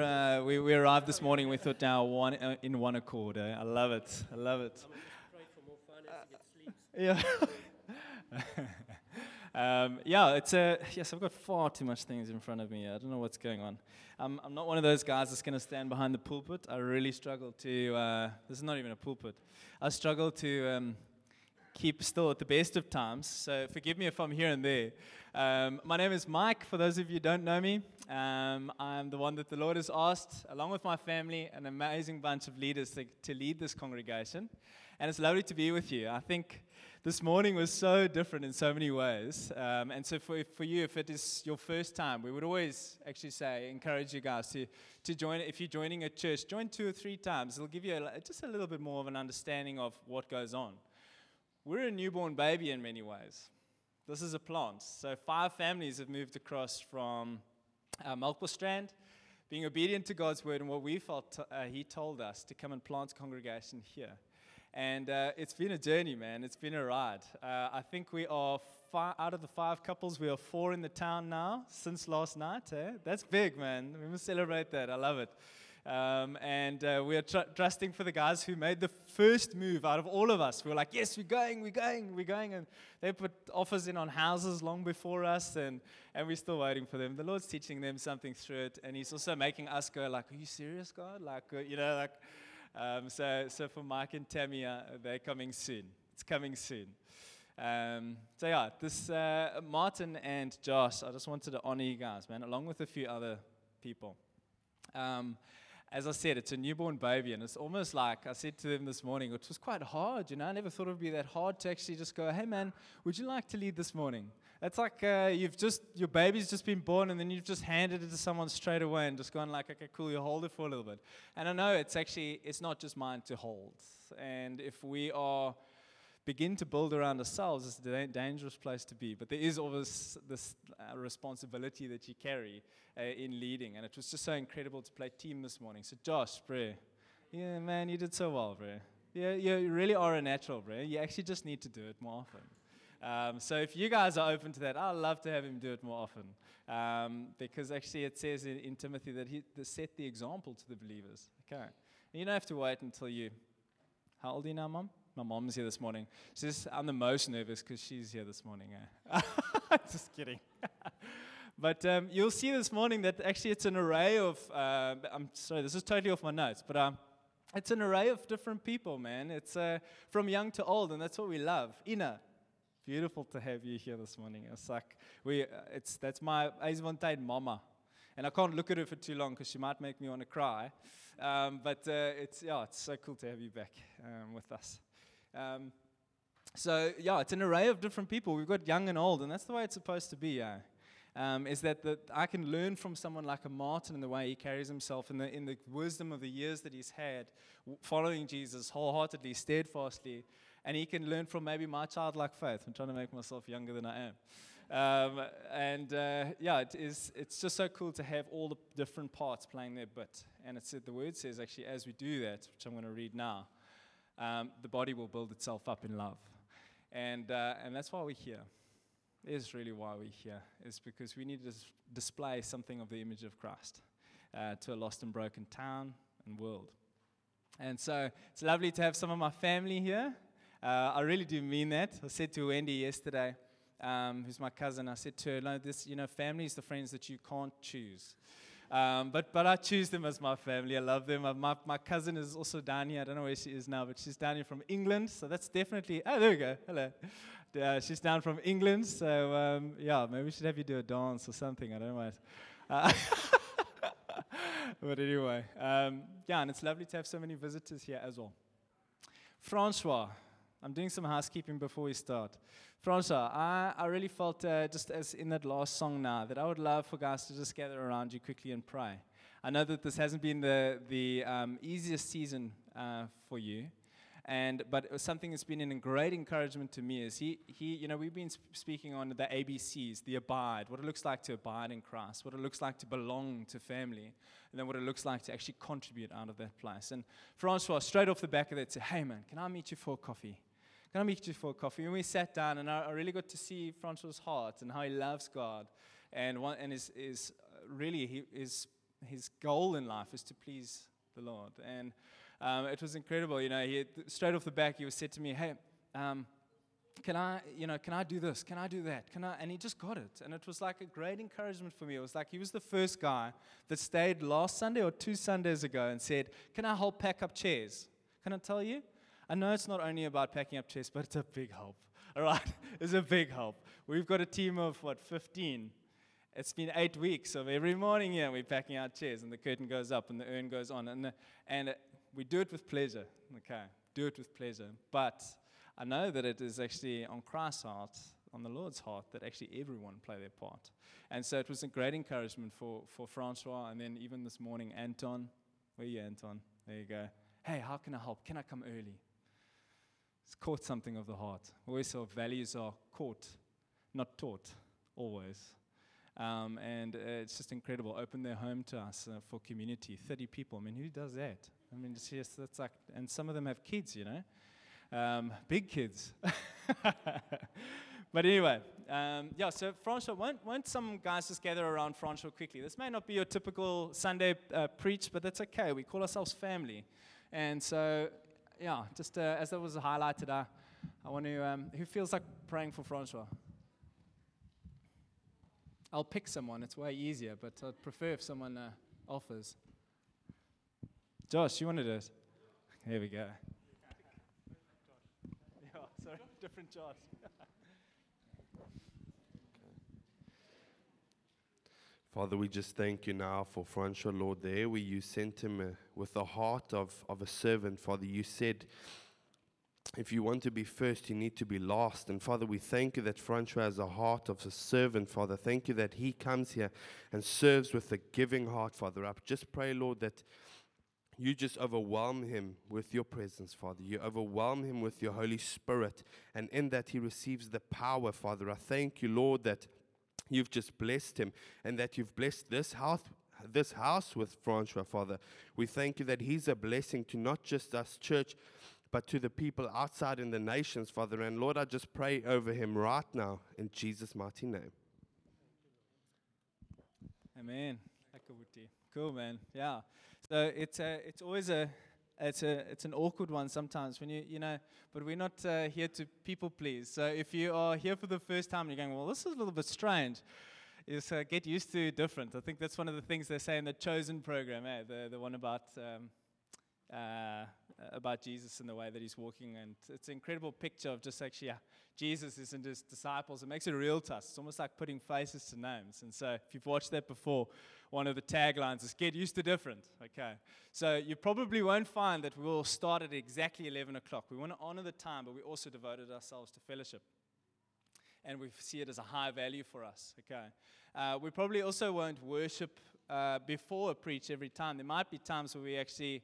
Uh, we, we arrived this morning. We thought now one uh, in one accord. Eh? I love it. I love it. Yeah. um, yeah, it's a yes. I've got far too much things in front of me. I don't know what's going on. Um, I'm not one of those guys that's going to stand behind the pulpit. I really struggle to. Uh, this is not even a pulpit. I struggle to um, keep still at the best of times. So forgive me if I'm here and there. Um, my name is Mike. For those of you who don't know me, um, I'm the one that the Lord has asked, along with my family, an amazing bunch of leaders to, to lead this congregation. And it's lovely to be with you. I think this morning was so different in so many ways. Um, and so, for, for you, if it is your first time, we would always actually say, encourage you guys to, to join. If you're joining a church, join two or three times. It'll give you a, just a little bit more of an understanding of what goes on. We're a newborn baby in many ways. This is a plant. So, five families have moved across from uh, Strand, being obedient to God's word and what we felt uh, He told us to come and plant congregation here. And uh, it's been a journey, man. It's been a ride. Uh, I think we are five, out of the five couples, we are four in the town now since last night. Eh? That's big, man. We must celebrate that. I love it. Um, and uh, we are tr- trusting for the guys who made the first move out of all of us. We were like, yes, we're going, we're going, we're going. And they put offers in on houses long before us, and, and we're still waiting for them. The Lord's teaching them something through it, and He's also making us go, like, are you serious, God? Like, uh, you know, like, um, so, so for Mike and Tammy, uh, they're coming soon. It's coming soon. Um, so yeah, this uh, Martin and Josh, I just wanted to honor you guys, man, along with a few other people. Um, as I said, it's a newborn baby, and it's almost like I said to them this morning, which was quite hard. You know, I never thought it would be that hard to actually just go, "Hey, man, would you like to lead this morning?" It's like uh, you've just your baby's just been born, and then you've just handed it to someone straight away, and just gone like, "Okay, cool, you hold it for a little bit." And I know it's actually it's not just mine to hold, and if we are begin to build around ourselves is a dangerous place to be. But there is always this uh, responsibility that you carry uh, in leading. And it was just so incredible to play team this morning. So, Josh, bro, yeah, man, you did so well, bro. Yeah, you really are a natural, bro. You actually just need to do it more often. Um, so if you guys are open to that, I'd love to have him do it more often. Um, because actually it says in, in Timothy that he set the example to the believers. Okay. And you don't have to wait until you. How old are you now, mom? My mom's here this morning. She's, I'm the most nervous because she's here this morning. Eh? Just kidding. but um, you'll see this morning that actually it's an array of, uh, I'm sorry, this is totally off my notes, but um, it's an array of different people, man. It's uh, from young to old, and that's what we love. Ina, beautiful to have you here this morning. It's like, we, uh, it's, that's my Yzerfontein mama. And I can't look at her for too long because she might make me want to cry. Um, but uh, it's, yeah, it's so cool to have you back um, with us. Um, so, yeah, it's an array of different people. We've got young and old, and that's the way it's supposed to be, yeah. Um, is that, that I can learn from someone like a Martin in the way he carries himself, in the, in the wisdom of the years that he's had, following Jesus wholeheartedly, steadfastly, and he can learn from maybe my childlike faith. I'm trying to make myself younger than I am. Um, and uh, yeah, it is, it's just so cool to have all the different parts playing their bit. And it's, the word says actually, as we do that, which I'm going to read now, um, the body will build itself up in love. And, uh, and that's why we're here. Is really why we're here, is because we need to display something of the image of Christ uh, to a lost and broken town and world. And so it's lovely to have some of my family here. Uh, I really do mean that. I said to Wendy yesterday, um, who's my cousin, I said to her, no, this, you know, family is the friends that you can't choose. Um, but, but I choose them as my family. I love them. My, my cousin is also down here. I don't know where she is now, but she's down here from England. So that's definitely. Oh, there we go. Hello. Uh, she's down from England. So um, yeah, maybe we should have you do a dance or something. I don't know. Uh, but anyway, um, yeah, and it's lovely to have so many visitors here as well. Francois, I'm doing some housekeeping before we start. Francois, I, I really felt uh, just as in that last song now that I would love for guys to just gather around you quickly and pray. I know that this hasn't been the, the um, easiest season uh, for you. And, but something that's been a great encouragement to me is he, he you know, we've been sp- speaking on the ABCs, the abide, what it looks like to abide in Christ, what it looks like to belong to family, and then what it looks like to actually contribute out of that place. And Francois, straight off the back of that, said, Hey man, can I meet you for coffee? Can I meet you for coffee? And we sat down, and I, really got to see Francois' heart and how he loves God, and one, and is is really he is his goal in life is to please the Lord. And um, it was incredible. You know, he, straight off the back, he was said to me, "Hey, um, can I, you know, can I do this? Can I do that? Can I? And he just got it. And it was like a great encouragement for me. It was like he was the first guy that stayed last Sunday or two Sundays ago and said, Can I help pack up chairs? Can I tell you? I know it's not only about packing up chairs, but it's a big help. All right? It's a big help. We've got a team of, what, 15? It's been eight weeks of every morning here we're packing our chairs and the curtain goes up and the urn goes on. And, and we do it with pleasure. Okay? Do it with pleasure. But I know that it is actually on Christ's heart, on the Lord's heart, that actually everyone play their part. And so it was a great encouragement for, for Francois. And then even this morning, Anton. Where are you, Anton? There you go. Hey, how can I help? Can I come early? It's caught something of the heart. Always our values are caught, not taught, always. Um, and uh, it's just incredible. Open their home to us uh, for community. 30 people. I mean, who does that? I mean, it's just, that's like, and some of them have kids, you know, um, big kids. but anyway, um, yeah, so Francois, won't, won't some guys just gather around Francois quickly? This may not be your typical Sunday uh, preach, but that's okay. We call ourselves family. And so, yeah, just uh, as that was highlighted, uh, I want to, um, who feels like praying for Francois? I'll pick someone, it's way easier, but I'd prefer if someone uh, offers. Josh, you want to do it? Here we go. yeah, sorry, different Josh. Father, we just thank you now for Francois, Lord, there where you sent him uh, with the heart of, of a servant. Father, you said if you want to be first, you need to be last. And Father, we thank you that Francois has a heart of a servant, Father. Thank you that he comes here and serves with a giving heart, Father. I just pray, Lord, that you just overwhelm him with your presence, Father. You overwhelm him with your Holy Spirit. And in that, he receives the power, Father. I thank you, Lord, that you've just blessed him and that you've blessed this house this house with Francois, Father. We thank you that he's a blessing to not just us, church, but to the people outside in the nations, Father. And Lord, I just pray over him right now in Jesus' mighty name. Amen. Cool, man. Yeah. So it's a, it's always a, it's a, it's an awkward one sometimes when you, you know, but we're not uh, here to people please. So if you are here for the first time and you're going, well, this is a little bit strange, is uh, get used to different. I think that's one of the things they say in the Chosen program, eh? the, the one about, um, uh, about Jesus and the way that he's walking. And it's an incredible picture of just actually uh, Jesus is and his disciples. It makes it real to us. It's almost like putting faces to names. And so if you've watched that before, one of the taglines is get used to different. Okay. So you probably won't find that we'll start at exactly 11 o'clock. We want to honor the time, but we also devoted ourselves to fellowship. And we see it as a high value for us. Okay. Uh, we probably also won't worship uh, before a preach every time. There might be times where we actually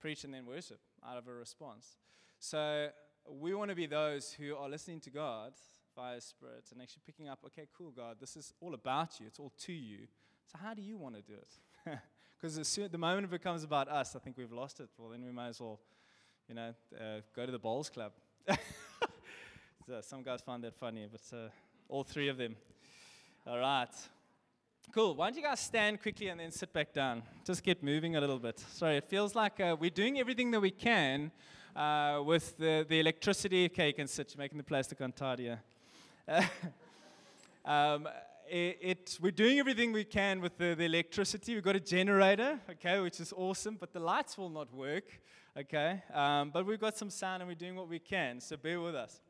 preach and then worship out of a response. So we want to be those who are listening to God via Spirit and actually picking up, okay, cool, God, this is all about you, it's all to you. So, how do you want to do it? Because the moment it becomes about us, I think we've lost it. Well, then we might as well, you know, uh, go to the bowls club. so some guys find that funny, but uh, all three of them. All right. Cool. Why don't you guys stand quickly and then sit back down? Just get moving a little bit. Sorry, it feels like uh, we're doing everything that we can uh, with the, the electricity. Okay, you can sit. You're making the plastic here. um, it, it, we're doing everything we can with the, the electricity. We've got a generator, okay, which is awesome, but the lights will not work, okay. Um, but we've got some sound and we're doing what we can, so bear with us.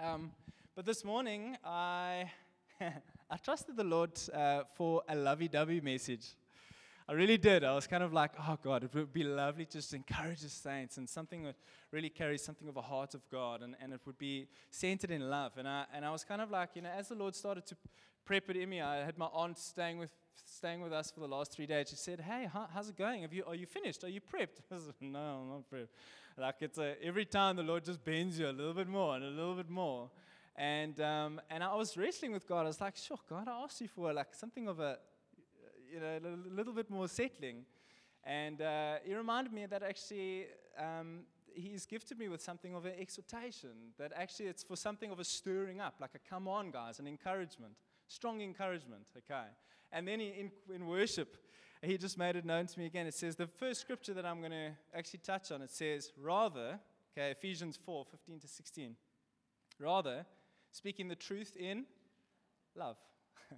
Um, but this morning, I, I trusted the Lord uh, for a lovey dovey message. I really did. I was kind of like, oh God, it would be lovely just encourage the saints and something that really carries something of a heart of God and, and it would be centered in love. And I, and I was kind of like, you know, as the Lord started to prep at me, I had my aunt staying with, staying with us for the last three days. She said, hey, how, how's it going? Have you, are you finished? Are you prepped? I said, no, I'm not prepped. Like it's a, every time the Lord just bends you a little bit more and a little bit more. And, um, and I was wrestling with God. I was like, sure, God, I asked you for like something of a, you know, a little bit more settling. And uh, he reminded me that actually um, he's gifted me with something of an exhortation, that actually it's for something of a stirring up, like a come on, guys, an encouragement, strong encouragement, okay? And then in, in worship, he just made it known to me again. It says, the first scripture that I'm going to actually touch on, it says, rather, okay, Ephesians 4 15 to 16. Rather, speaking the truth in love.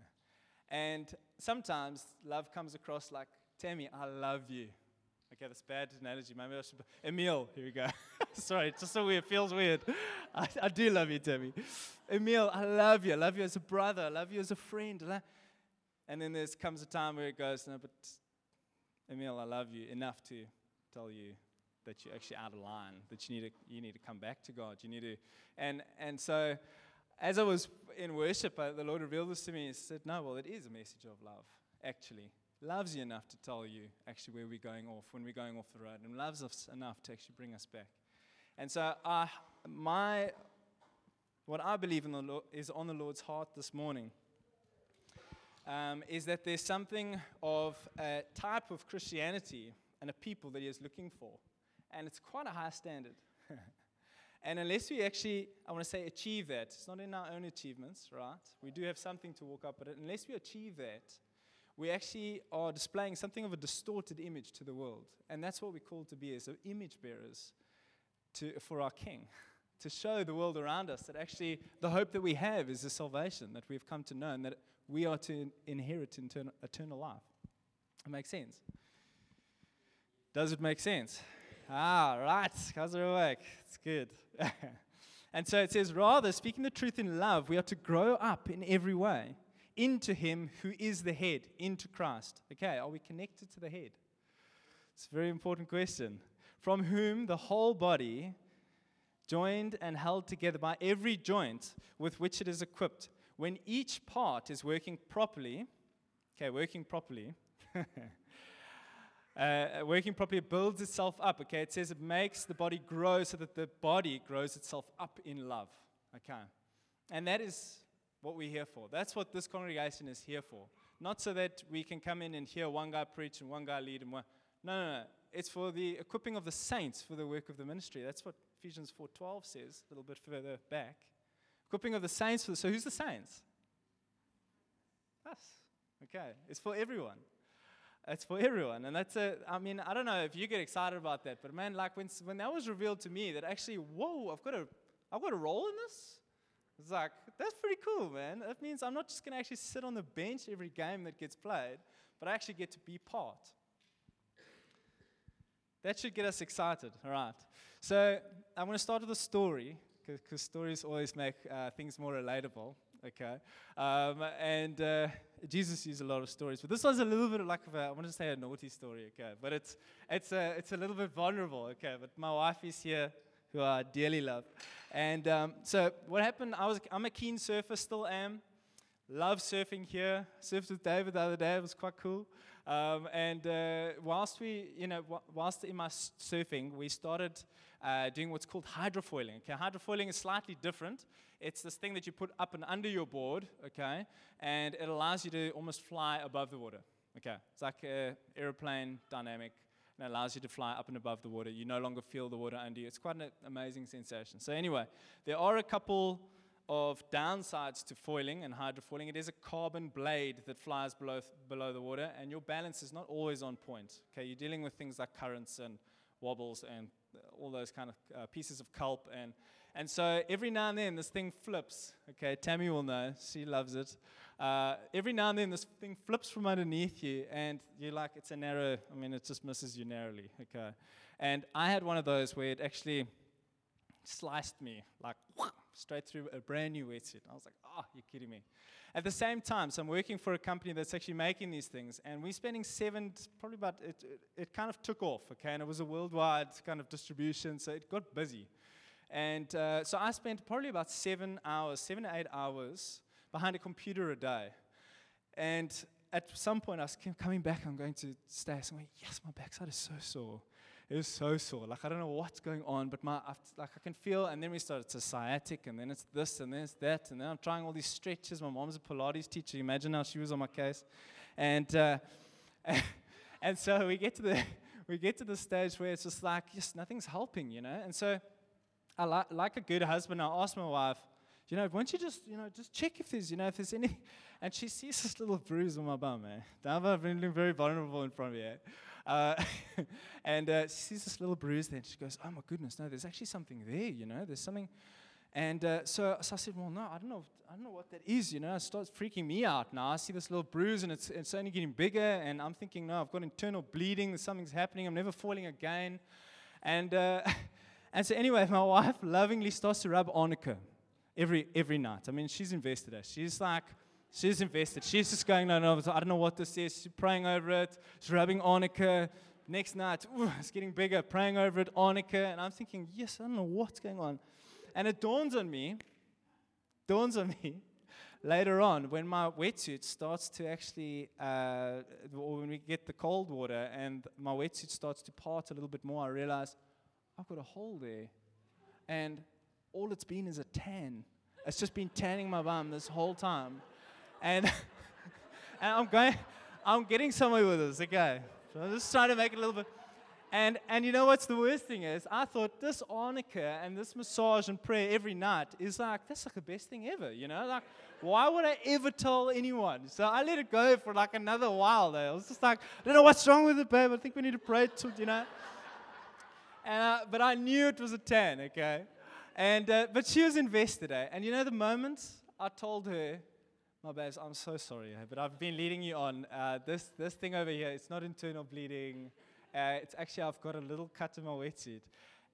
and sometimes love comes across like, Tammy, I love you. Okay, that's bad analogy. Maybe I should. Emil, here we go. Sorry, just so weird. It feels weird. I, I do love you, Tammy. Emil, I love you. I love you as a brother. I love you as a friend. And then there comes a time where it goes, no, but Emil, I love you enough to tell you that you're actually out of line, that you need to, you need to come back to God. You need to, and, and so as I was in worship, uh, the Lord revealed this to me. He said, no, well, it is a message of love, actually. Loves you enough to tell you actually where we're going off, when we're going off the road, and loves us enough to actually bring us back. And so uh, my, what I believe in the Lord, is on the Lord's heart this morning um, is that there's something of a type of Christianity and a people that he is looking for. And it's quite a high standard. And unless we actually, I want to say, achieve that, it's not in our own achievements, right? We do have something to walk up, but unless we achieve that, we actually are displaying something of a distorted image to the world. And that's what we're called to be as image bearers to, for our King. To show the world around us that actually the hope that we have is the salvation that we've come to know and that we are to inherit eternal life. It makes sense. Does it make sense? Ah, right. Guys it work? It's good. and so it says, rather, speaking the truth in love, we are to grow up in every way into Him who is the head, into Christ. Okay, are we connected to the head? It's a very important question. From whom the whole body, joined and held together by every joint with which it is equipped, when each part is working properly, okay, working properly, uh, working properly builds itself up, okay? It says it makes the body grow so that the body grows itself up in love, okay? And that is what we're here for. That's what this congregation is here for. Not so that we can come in and hear one guy preach and one guy lead and one. No, no, no. It's for the equipping of the saints for the work of the ministry. That's what Ephesians 4:12 says, a little bit further back. Equipping of the saints. For, so who's the saints? Us. Okay. It's for everyone. It's for everyone. And that's a, I mean, I don't know if you get excited about that, but man, like when, when that was revealed to me that actually, whoa, I've got a, I've got a role in this. It's like, that's pretty cool, man. That means I'm not just going to actually sit on the bench every game that gets played, but I actually get to be part. That should get us excited, all right? So I'm going to start with a story because stories always make uh, things more relatable. Okay, um, and uh, Jesus used a lot of stories, but this was a little bit like a, I want to say a naughty story. Okay, but it's it's a it's a little bit vulnerable. Okay, but my wife is here, who I dearly love, and um, so what happened? I was I'm a keen surfer, still am. Love surfing here. Surfed with David the other day. It was quite cool. Um, and uh, whilst we, you know, whilst in my surfing, we started uh, doing what's called hydrofoiling. Okay, hydrofoiling is slightly different. It's this thing that you put up and under your board, okay, and it allows you to almost fly above the water. Okay, it's like an airplane dynamic, and it allows you to fly up and above the water. You no longer feel the water under you. It's quite an amazing sensation. So anyway, there are a couple of downsides to foiling and hydrofoiling. It is a carbon blade that flies below, below the water, and your balance is not always on point. Okay, you're dealing with things like currents and wobbles and all those kind of uh, pieces of kelp. And, and so every now and then this thing flips. Okay, Tammy will know. She loves it. Uh, every now and then this thing flips from underneath you, and you're like, it's a narrow, I mean, it just misses you narrowly. Okay. And I had one of those where it actually sliced me, like straight through a brand new wetsuit. I was like, oh, you're kidding me. At the same time, so I'm working for a company that's actually making these things, and we're spending seven, probably about, it, it, it kind of took off, okay, and it was a worldwide kind of distribution, so it got busy. And uh, so I spent probably about seven hours, seven to eight hours behind a computer a day. And at some point, I was coming back, I'm going to stay. I'm going, yes, my backside is so sore. It was so sore. Like I don't know what's going on, but my like I can feel. And then we started to sciatic, and then it's this, and then it's that, and then I'm trying all these stretches. My mom's a Pilates teacher. Imagine how she was on my case, and uh, and so we get to the we get to the stage where it's just like yes, nothing's helping, you know. And so, I li- like a good husband, I asked my wife, you know, won't you just, you know, just check if there's, you know, if there's any. And she sees this little bruise on my bum, eh? Now I've been looking very vulnerable in front of you, eh? Uh, and uh, she sees this little bruise there, and she goes, "Oh my goodness, no, there's actually something there. You know, there's something." And uh, so, so I said, "Well, no, I don't know. I don't know what that is. You know, it starts freaking me out now. I see this little bruise, and it's it's only getting bigger. And I'm thinking, no, I've got internal bleeding. Something's happening. I'm never falling again." And uh, and so anyway, my wife lovingly starts to rub arnica every every night. I mean, she's invested. She's like She's invested. She's just going, no, no, I don't know what this is. She's praying over it. She's rubbing arnica. Next night, ooh, it's getting bigger, praying over it, arnica. And I'm thinking, yes, I don't know what's going on. And it dawns on me, dawns on me later on when my wetsuit starts to actually, uh, or when we get the cold water and my wetsuit starts to part a little bit more, I realize I've got a hole there. And all it's been is a tan. It's just been tanning my bum this whole time and, and I'm going, I'm getting somewhere with this, okay? So I'm just trying to make it a little bit. And, and you know what's the worst thing is? I thought this arnica and this massage and prayer every night is like, that's like the best thing ever, you know? Like, why would I ever tell anyone? So I let it go for like another while there. I was just like, I don't know what's wrong with it, babe. I think we need to pray to, you know? And, uh, but I knew it was a 10, okay? And, uh, but she was invested, eh? And you know the moment I told her, my babes, I'm so sorry, but I've been leading you on. Uh, this, this thing over here, it's not internal bleeding. Uh, it's actually, I've got a little cut in my wetsuit.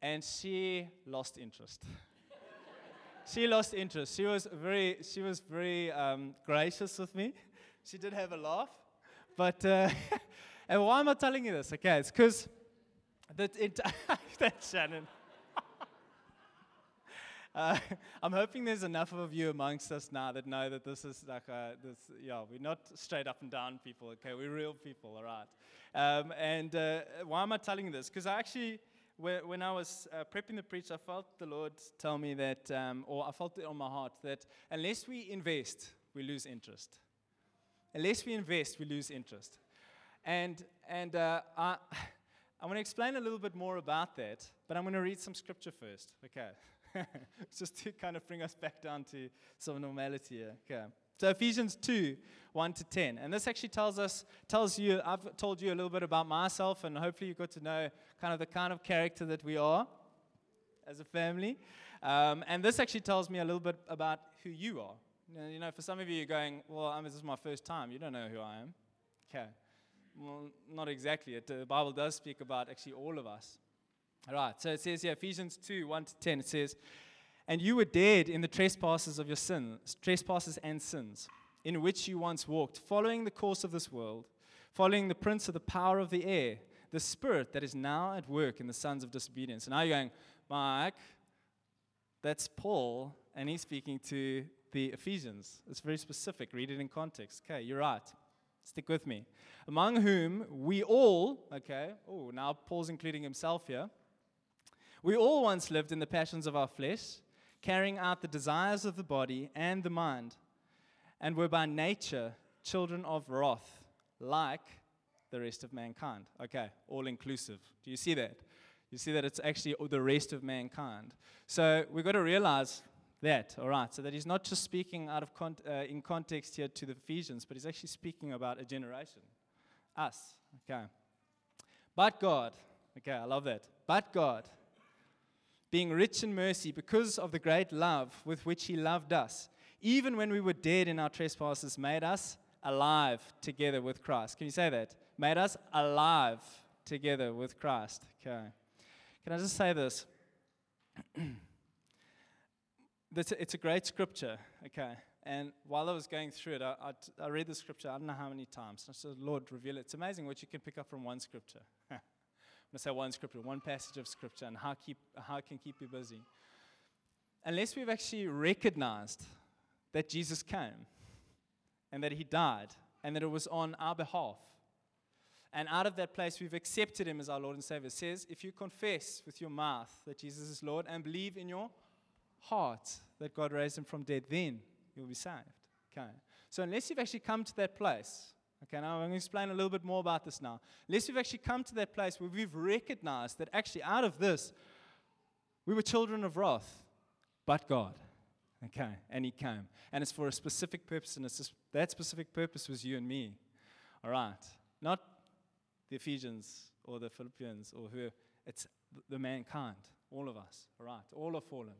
And she lost interest. she lost interest. She was very, she was very um, gracious with me. She did have a laugh. But, uh, and why am I telling you this? Okay, it's because that, it, that's Shannon. Uh, I'm hoping there's enough of you amongst us now that know that this is like a, this, yeah, we're not straight up and down people, okay? We're real people, all right? Um, and uh, why am I telling you this? Because I actually, when I was uh, prepping the preach, I felt the Lord tell me that, um, or I felt it on my heart, that unless we invest, we lose interest. Unless we invest, we lose interest. And, and uh, I, I want to explain a little bit more about that, but I'm going to read some scripture first, okay? just to kind of bring us back down to some normality here. Okay. So Ephesians 2, 1 to 10. And this actually tells us, tells you, I've told you a little bit about myself, and hopefully you got to know kind of the kind of character that we are as a family. Um, and this actually tells me a little bit about who you are. You know, for some of you, you're going, well, I mean, this is my first time. You don't know who I am. Okay. Well, not exactly. It, uh, the Bible does speak about actually all of us. All right, so it says here, Ephesians 2 1 to 10, it says, And you were dead in the trespasses of your sins, trespasses and sins, in which you once walked, following the course of this world, following the prince of the power of the air, the spirit that is now at work in the sons of disobedience. And now you're going, Mike, that's Paul, and he's speaking to the Ephesians. It's very specific. Read it in context. Okay, you're right. Stick with me. Among whom we all, okay, oh, now Paul's including himself here we all once lived in the passions of our flesh, carrying out the desires of the body and the mind, and were by nature children of wrath, like the rest of mankind. Okay, all inclusive. Do you see that? You see that it's actually the rest of mankind. So we've got to realize that, all right, so that he's not just speaking out of con- uh, in context here to the Ephesians, but he's actually speaking about a generation, us. Okay. But God, okay, I love that. But God being rich in mercy because of the great love with which he loved us, even when we were dead in our trespasses, made us alive together with Christ. Can you say that? Made us alive together with Christ. Okay. Can I just say this? it's a great scripture, okay? And while I was going through it, I, I, I read the scripture, I don't know how many times. I said, Lord, reveal it. It's amazing what you can pick up from one scripture. I'm going to say one scripture, one passage of scripture, and how, keep, how it can keep you busy. Unless we've actually recognized that Jesus came and that he died and that it was on our behalf. And out of that place, we've accepted him as our Lord and Savior. It says, if you confess with your mouth that Jesus is Lord and believe in your heart that God raised him from dead, then you'll be saved. Okay. So unless you've actually come to that place, Okay, now I'm going to explain a little bit more about this now. Unless we've actually come to that place where we've recognized that actually out of this, we were children of wrath, but God. Okay, and he came. And it's for a specific purpose, and it's just, that specific purpose was you and me. All right. Not the Ephesians or the Philippians or who. It's the mankind, all of us. All right. All are fallen.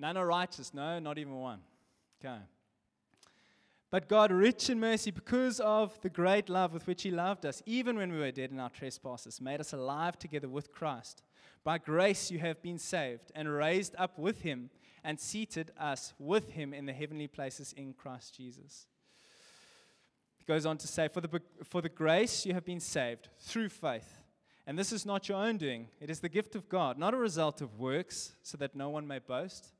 None are righteous. No, not even one. Okay. But God, rich in mercy, because of the great love with which He loved us, even when we were dead in our trespasses, made us alive together with Christ. By grace you have been saved, and raised up with Him, and seated us with Him in the heavenly places in Christ Jesus. He goes on to say, For the, for the grace you have been saved through faith. And this is not your own doing, it is the gift of God, not a result of works, so that no one may boast.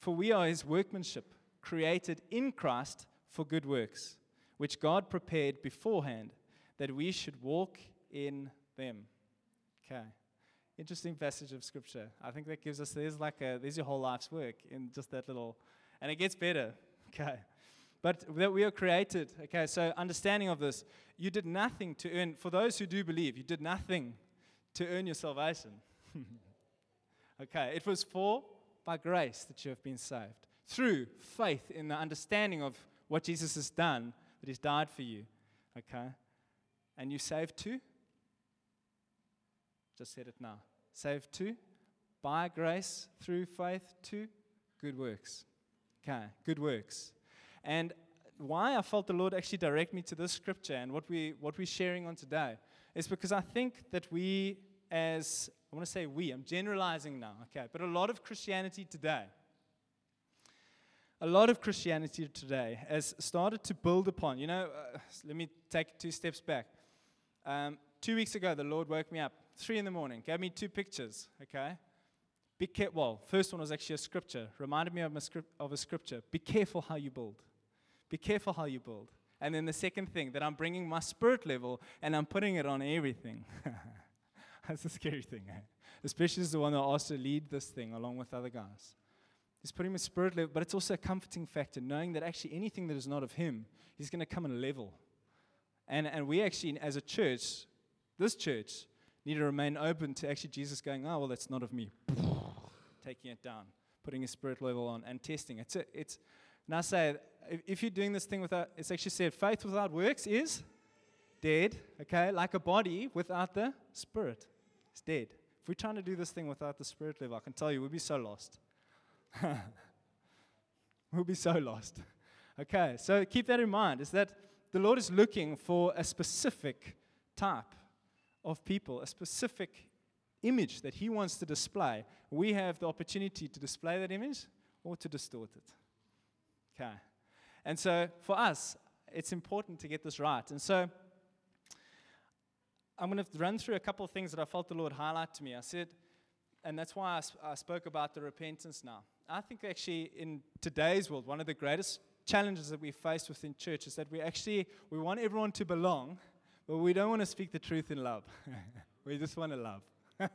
For we are His workmanship created in Christ for good works, which God prepared beforehand that we should walk in them. Okay. Interesting passage of scripture. I think that gives us there's like a there's your whole life's work in just that little and it gets better. Okay. But that we are created. Okay, so understanding of this, you did nothing to earn for those who do believe, you did nothing to earn your salvation. okay, it was for by grace that you have been saved through faith in the understanding of what Jesus has done, that He's died for you. Okay? And you saved too? Just said it now. Saved too? By grace, through faith, too? good works. Okay, good works. And why I felt the Lord actually direct me to this scripture and what, we, what we're sharing on today is because I think that we, as I want to say we, I'm generalizing now, okay, but a lot of Christianity today a lot of Christianity today has started to build upon. You know, uh, let me take two steps back. Um, two weeks ago, the Lord woke me up, three in the morning, gave me two pictures, okay? Be. Well, first one was actually a scripture, reminded me of of a scripture. Be careful how you build. Be careful how you build. And then the second thing, that I'm bringing my spirit level and I'm putting it on everything. That's a scary thing, eh? especially as the one that asked to lead this thing along with other guys. He's putting him spirit level, but it's also a comforting factor, knowing that actually anything that is not of him, he's going to come and level. And, and we actually, as a church, this church, need to remain open to actually Jesus going, oh, well, that's not of me. Taking it down, putting his spirit level on, and testing. It's, a, it's and I say, if you're doing this thing without, it's actually said, faith without works is dead, okay? Like a body without the spirit. It's dead. If we're trying to do this thing without the spirit level, I can tell you, we'll be so lost. we'll be so lost. Okay, so keep that in mind is that the Lord is looking for a specific type of people, a specific image that He wants to display. We have the opportunity to display that image or to distort it. Okay. And so for us, it's important to get this right. And so I'm going to run through a couple of things that I felt the Lord highlight to me. I said, and that's why I, sp- I spoke about the repentance now. I think actually in today's world, one of the greatest challenges that we face within church is that we actually we want everyone to belong, but we don't want to speak the truth in love. we just want to love.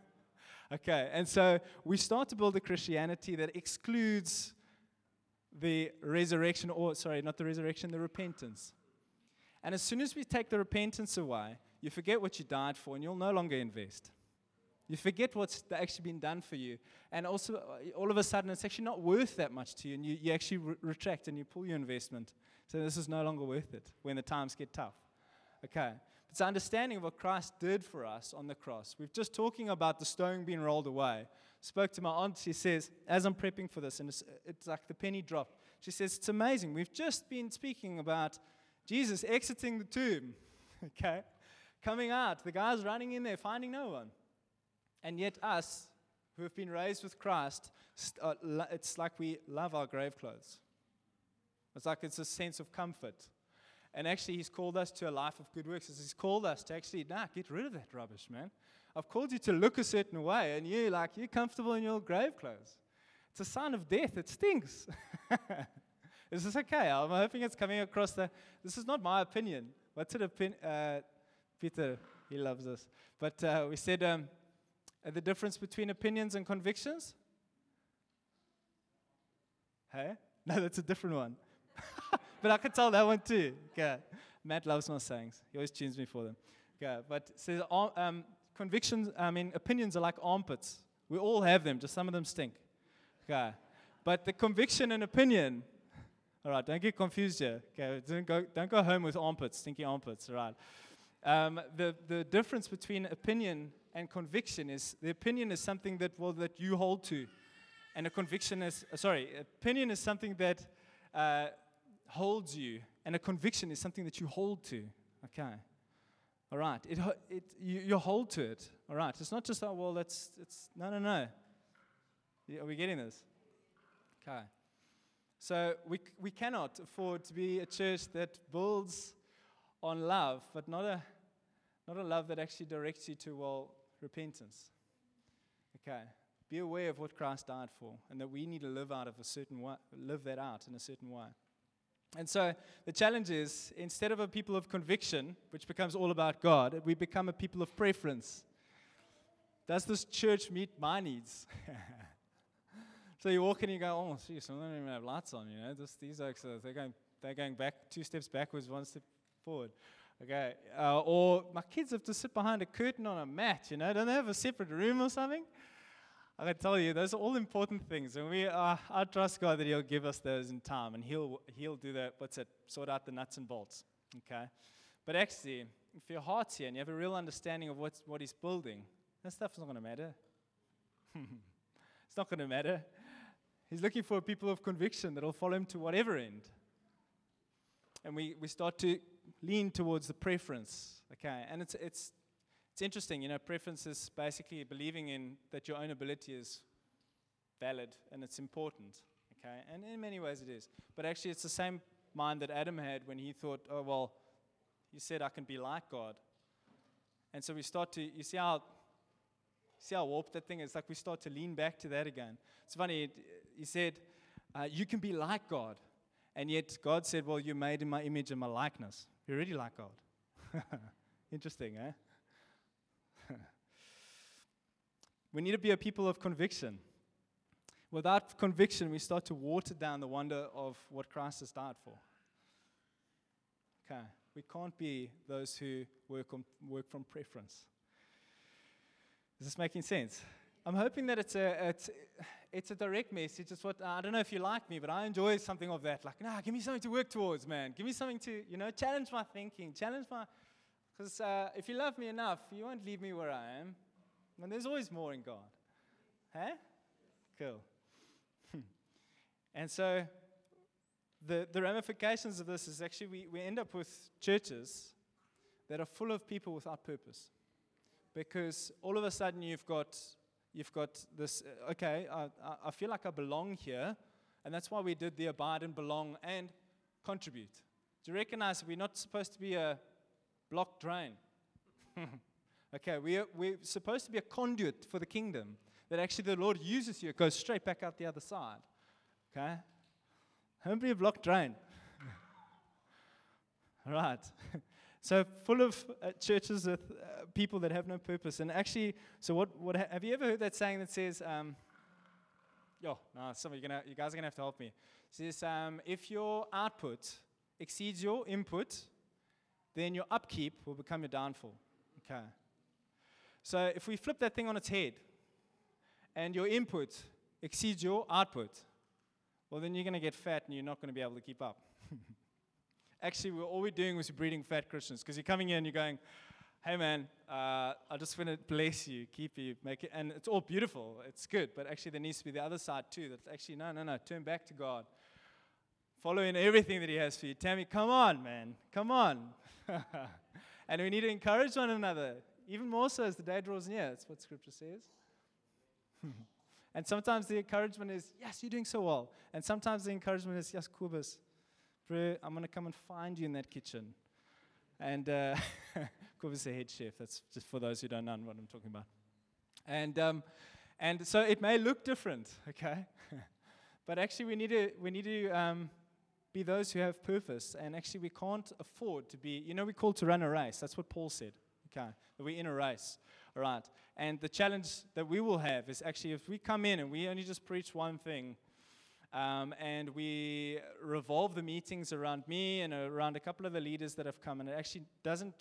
okay, and so we start to build a Christianity that excludes the resurrection, or sorry, not the resurrection, the repentance. And as soon as we take the repentance away, you forget what you died for, and you'll no longer invest. You forget what's actually been done for you. And also, uh, all of a sudden, it's actually not worth that much to you. And you, you actually re- retract and you pull your investment. So this is no longer worth it when the times get tough. Okay. It's understanding of what Christ did for us on the cross. We've just talking about the stone being rolled away. Spoke to my aunt. She says, as I'm prepping for this, and it's, it's like the penny dropped. She says, it's amazing. We've just been speaking about Jesus exiting the tomb. okay. Coming out. The guy's running in there, finding no one. And yet, us who have been raised with Christ, uh, it's like we love our grave clothes. It's like it's a sense of comfort. And actually, He's called us to a life of good works. He's called us to actually, nah, get rid of that rubbish, man. I've called you to look a certain way, and you like you're comfortable in your grave clothes. It's a sign of death. It stinks. is this okay? I'm hoping it's coming across the. This is not my opinion. What's it? Opin- uh, Peter, he loves us. But uh, we said um, uh, the difference between opinions and convictions? Hey? No, that's a different one. but I can tell that one too. Okay. Matt loves my sayings. He always tunes me for them. Okay. But says um, convictions, I mean, opinions are like armpits. We all have them, just some of them stink. Okay. But the conviction and opinion, all right, don't get confused here. Okay, don't go, don't go home with armpits, stinky armpits, all right. Um, the, the difference between opinion and conviction is the opinion is something that, well, that you hold to. And a conviction is, uh, sorry, opinion is something that uh, holds you. And a conviction is something that you hold to. Okay. All right. It, it, you, you hold to it. All right. It's not just, oh, well, that's, it's, no, no, no. Are we getting this? Okay. So we, we cannot afford to be a church that builds on love, but not a, not a love that actually directs you to, well, repentance. Okay. Be aware of what Christ died for and that we need to live out of a certain way, live that out in a certain way. And so the challenge is instead of a people of conviction, which becomes all about God, we become a people of preference. Does this church meet my needs? so you walk in and you go, oh, geez, I don't even have lights on, you know. This, these oaks, are, they're, going, they're going back two steps backwards, one step forward. Okay. Uh, or my kids have to sit behind a curtain on a mat, you know. Don't they have a separate room or something? I can tell you, those are all important things, and we uh, I trust God that He'll give us those in time, and He'll He'll do that. What's it? Sort out the nuts and bolts. Okay, but actually, if your heart's here and you have a real understanding of what's what He's building, that stuff's not going to matter. it's not going to matter. He's looking for people of conviction that'll follow Him to whatever end, and we we start to lean towards the preference. Okay, and it's it's it's interesting, you know, preference is basically believing in that your own ability is valid and it's important, okay? And in many ways it is. But actually, it's the same mind that Adam had when he thought, oh, well, he said, I can be like God. And so we start to, you see how, see how warped that thing is? Like we start to lean back to that again. It's funny, he said, uh, you can be like God. And yet God said, well, you're made in my image and my likeness. You're already like God. Interesting, eh? we need to be a people of conviction. Without conviction, we start to water down the wonder of what Christ has died for. Okay, we can't be those who work, on, work from preference. Is this making sense? I'm hoping that it's a, it's, it's a direct message. It's what, I don't know if you like me, but I enjoy something of that. Like, nah, give me something to work towards, man. Give me something to, you know, challenge my thinking, challenge my, because uh, if you love me enough, you won't leave me where I am. And there's always more in God. Huh? Cool. and so the, the ramifications of this is actually we, we end up with churches that are full of people without purpose. Because all of a sudden you've got, you've got this, uh, okay, I, I feel like I belong here. And that's why we did the abide and belong and contribute. Do you recognize we're not supposed to be a block drain? Okay, we are, we're supposed to be a conduit for the kingdom. That actually the Lord uses you, it goes straight back out the other side. Okay? Don't be a block drain. All right. so full of uh, churches with uh, people that have no purpose. And actually, so what, what have you ever heard that saying that says, um, yo, no, some of you, gonna, you guys are to have to help me. It says, um, if your output exceeds your input, then your upkeep will become your downfall. Okay. So if we flip that thing on its head and your input exceeds your output, well, then you're to get fat and you're not to be able to keep up. Actually, we're, all we're doing was breeding fat Christians because you're coming in you're going, hey man, uh, I just want to bless you, keep you, make it, and it's all beautiful, it's good, but actually there needs to be the other side too. That's actually no, no, no. Turn back to God, follow in everything that He has for you. Tammy, come on, man, come on. and we need to encourage one another even more so as the day draws near. That's what Scripture says. and sometimes the encouragement is, yes, you're doing so well. And sometimes the encouragement is, yes, Kubus, bro, I'm going to come and find you in that kitchen. And uh, is a head chef. That's just for those who don't know what I'm talking about. And, um, and so it may look different, okay? but actually, we need to, we need to um, be those who have purpose. And actually, we can't afford to be, you know, we're called to run a race. That's what Paul said. Okay, we're in a race. All right. And the challenge that we will have is actually if we come in and we only just preach one thing, um, and we revolve the meetings around me and around a couple of the leaders that have come, and it actually doesn't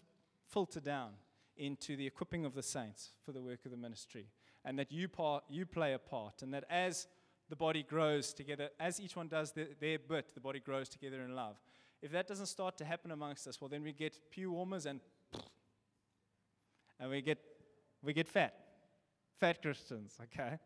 filter down into the equipping of the saints for the work of the ministry, and that you part, you play a part, and that as the body grows together. As each one does their, their bit, the body grows together in love. If that doesn't start to happen amongst us, well, then we get pew warmers and and we get we get fat, fat Christians. Okay.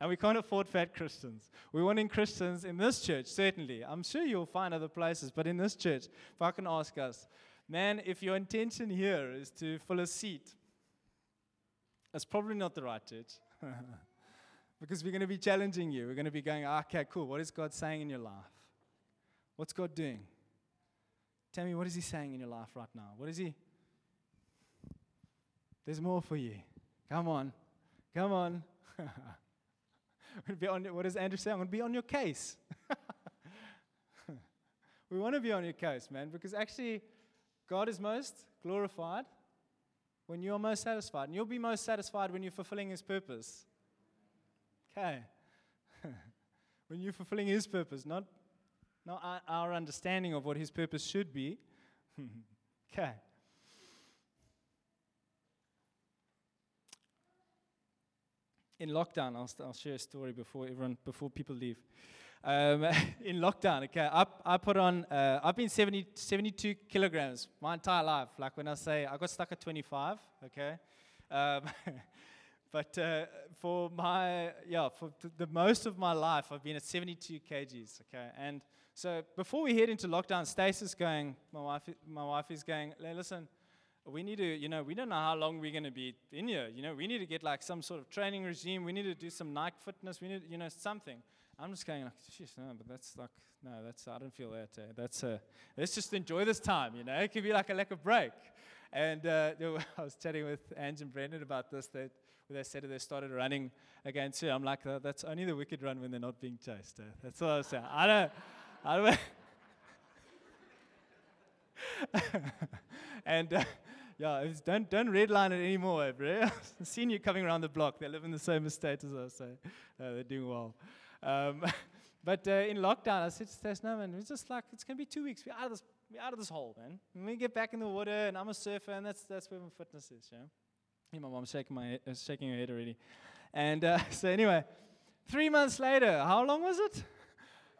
And we can't afford fat Christians. We want in Christians in this church, certainly. I'm sure you'll find other places, but in this church, if I can ask us, man, if your intention here is to fill a seat, that's probably not the right church. because we're going to be challenging you. We're going to be going, ah, okay, cool. What is God saying in your life? What's God doing? Tell me, what is He saying in your life right now? What is He? There's more for you. Come on. Come on. be on, what does Andrew say? I'm going to be on your case. we want to be on your case, man, because actually, God is most glorified when you're most satisfied. And you'll be most satisfied when you're fulfilling His purpose. Okay. when you're fulfilling His purpose, not, not our understanding of what His purpose should be. okay. In lockdown, I'll, I'll share a story before everyone, before people leave. Um, in lockdown, okay, I, I put on, uh, I've been 70, 72 kilograms my entire life. Like when I say I got stuck at 25, okay. Um, but uh, for my, yeah, for the most of my life, I've been at 72 kgs, okay. And so before we head into lockdown, Stacey's going, my wife, my wife is going, listen, we need to, you know, we don't know how long we're going to be in here. You know, we need to get like some sort of training regime. We need to do some Nike fitness. We need, you know, something. I'm just going like, Sheesh, no, but that's like, no, that's, I don't feel that. Uh, that's, uh, let's just enjoy this time, you know. It could be like a lack of break. And uh, I was chatting with Ange and Brendan about this, that they said they started running again too. I'm like, that's only the wicked run when they're not being chased. Uh. That's what I was saying. I don't, I don't. and uh, yeah, don't don't redline it anymore, bro. I've seen you coming around the block. They live in the same estate as us, so uh, they're doing well. Um, but uh, in lockdown, I said to Stas, no man, it's just like it's gonna be two weeks. We're out of this, we're out of this hole, man. When we get back in the water, and I'm a surfer, and that's that's where my fitness is, yeah. Yeah, my mom's shaking my head, uh, shaking her head already. And uh, so anyway, three months later, how long was it?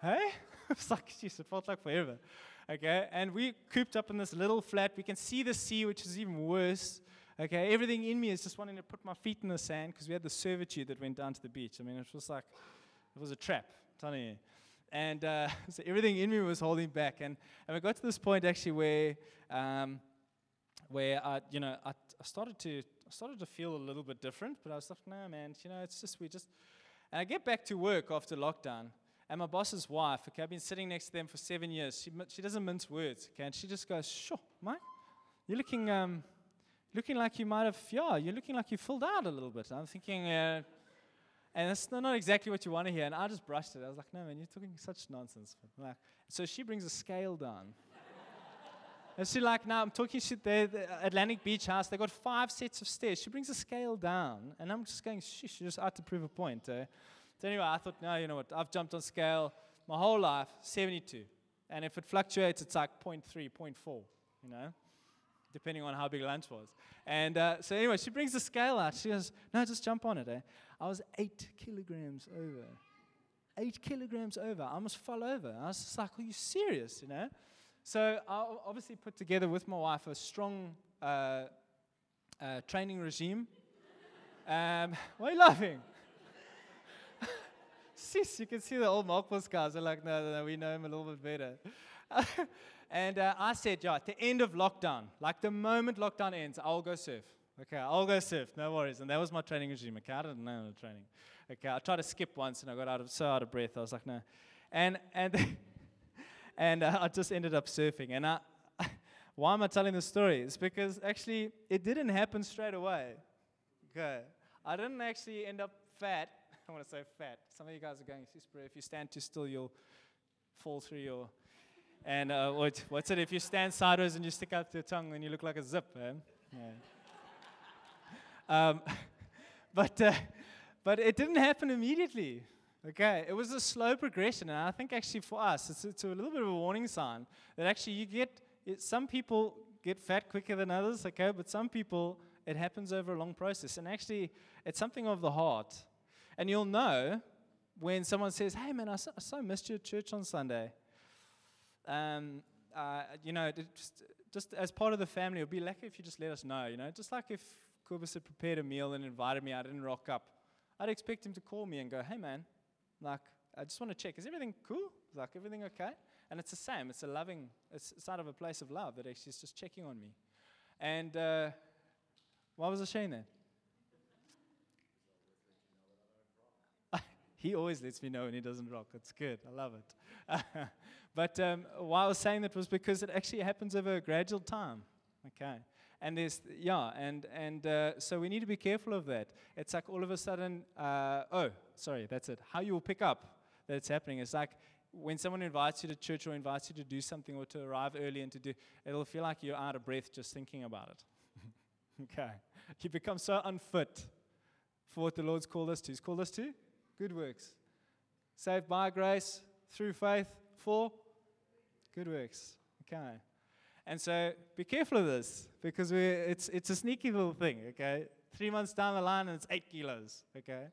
hey, it's like geez, it felt like forever okay? And we cooped up in this little flat. We can see the sea, which is even worse. Okay, everything in me is just wanting to put my feet in the sand because we had the servitude that went down to the beach. I mean, it was like, it was a trap, I'm telling you. And uh, so everything in me was holding back. And, and we got to this point actually where, um, where I, you know, I, I started to, I started to feel a little bit different. But I was like, no, man, you know, it's just we just. And I get back to work after lockdown, and my boss's wife, okay, I've been sitting next to them for seven years. She, she doesn't mince words, okay, and she just goes, sure, Mike, you're looking, um, looking like you might have, yeah, you're looking like you filled out a little bit. I'm thinking, uh, and it's not exactly what you want to hear. And I just brushed it. I was like, no, man, you're talking such nonsense. Like, so she brings a scale down. and she's like, now I'm talking shit there, the Atlantic Beach House, they got five sets of stairs. She brings a scale down. And I'm just going, she's just out to prove a point. Eh? So anyway, I thought, no, you know what? I've jumped on scale my whole life, 72. And if it fluctuates, it's like 0.3, 0.4, you know, depending on how big lunch was. And uh, so anyway, she brings the scale out. She goes, no, just jump on it. Eh? I was eight kilograms over. Eight kilograms over. I almost fell over. I was just like, are you serious, you know? So I obviously put together with my wife a strong uh, uh, training regime. Um, why are you laughing? You can see the old Melkbos guys. They're like, no, no, no, we know him a little bit better. and uh, I said, yeah, at the end of lockdown, like the moment lockdown ends, I'll go surf. Okay, I'll go surf, no worries. And that was my training regime. Okay, I didn't know the training. Okay, I tried to skip once and I got out of so out of breath. I was like, no. And and and uh, I just ended up surfing. And I, why am I telling this story? It's because actually it didn't happen straight away. Okay, I didn't actually end up fat I want to say fat. Some of you guys are going, if you stand too still, you'll fall through your. And uh, what, what's it? If you stand sideways and you stick out your tongue, then you look like a zip, man. Yeah. um, but, uh, but it didn't happen immediately. Okay, it was a slow progression, and I think actually for us, it's, it's a little bit of a warning sign that actually you get it, some people get fat quicker than others. Okay, but some people it happens over a long process, and actually it's something of the heart. And you'll know when someone says, "Hey, man, I so, I so missed your church on Sunday," um, uh, you know, just just as part of the family, it'd be lucky if you just let us know. You know, just like if Kubus had prepared a meal and invited me, I didn't rock up. I'd expect him to call me and go, "Hey, man, like, I just want to check. Is everything cool? Like, everything okay?" And it's the same. It's a loving. It's, it's out of a place of love that actually is just checking on me. And uh, why was I saying that? He always lets me know when he doesn't rock. It's good. I love it. but um, why I was saying that was because it actually happens over a gradual time. Okay. And there's, yeah, and, and uh, so we need to be careful of that. It's like all of a sudden, uh, oh, sorry, that's it. How you will pick up that it's happening It's like when someone invites you to church or invites you to do something or to arrive early and to do, it'll feel like you're out of breath just thinking about it. okay. You become so unfit for what the Lord's called us to. He's called us to good works. Saved by grace, through faith, for good works. Okay. And so be careful of this because we, it's, it's a sneaky little thing, okay? Three months down the line and it's eight kilos, okay?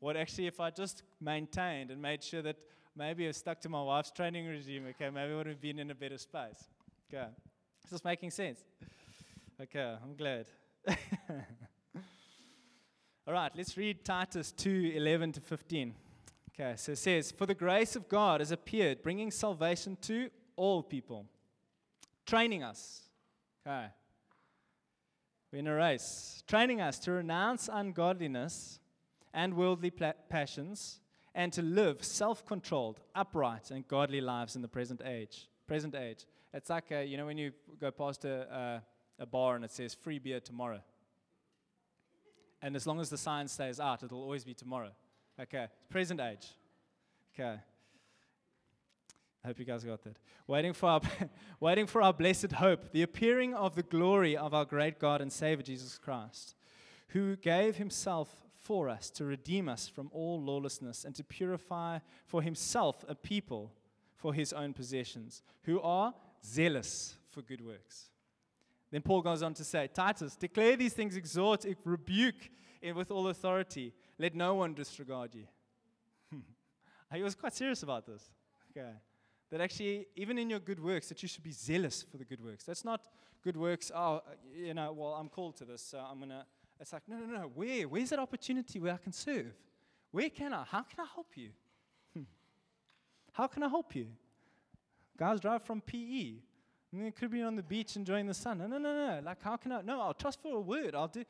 What actually, if I just maintained and made sure that maybe I stuck to my wife's training regime, okay, maybe I would have been in a better space. Okay. Is this making sense? Okay, I'm glad. All right, let's read Titus 2 11 to 15. Okay, so it says, For the grace of God has appeared, bringing salvation to all people training us. Okay. We're in a race. Training us to renounce ungodliness and worldly pla- passions and to live self controlled, upright, and godly lives in the present age. Present age. It's like, uh, you know, when you go past a, a, a bar and it says free beer tomorrow. And as long as the sign stays out, it'll always be tomorrow. Okay. Present age. Okay. I hope you guys got that. Waiting for our, waiting for our blessed hope, the appearing of the glory of our great God and Savior Jesus Christ, who gave himself for us to redeem us from all lawlessness and to purify for himself a people for his own possessions, who are zealous for good works. Then Paul goes on to say, Titus, declare these things, exhort, rebuke with all authority. Let no one disregard you. he was quite serious about this. Okay that actually, even in your good works, that you should be zealous for the good works. That's not good works, oh, uh, you know, well, I'm called to this, so I'm going to. It's like, no, no, no. Where? Where's that opportunity where I can serve? Where can I? How can I help you? How can I help you? Guys drive from PE. And could be on the beach enjoying the sun. No, no, no, no. Like, how can I? No, I'll trust for a word. I'll do.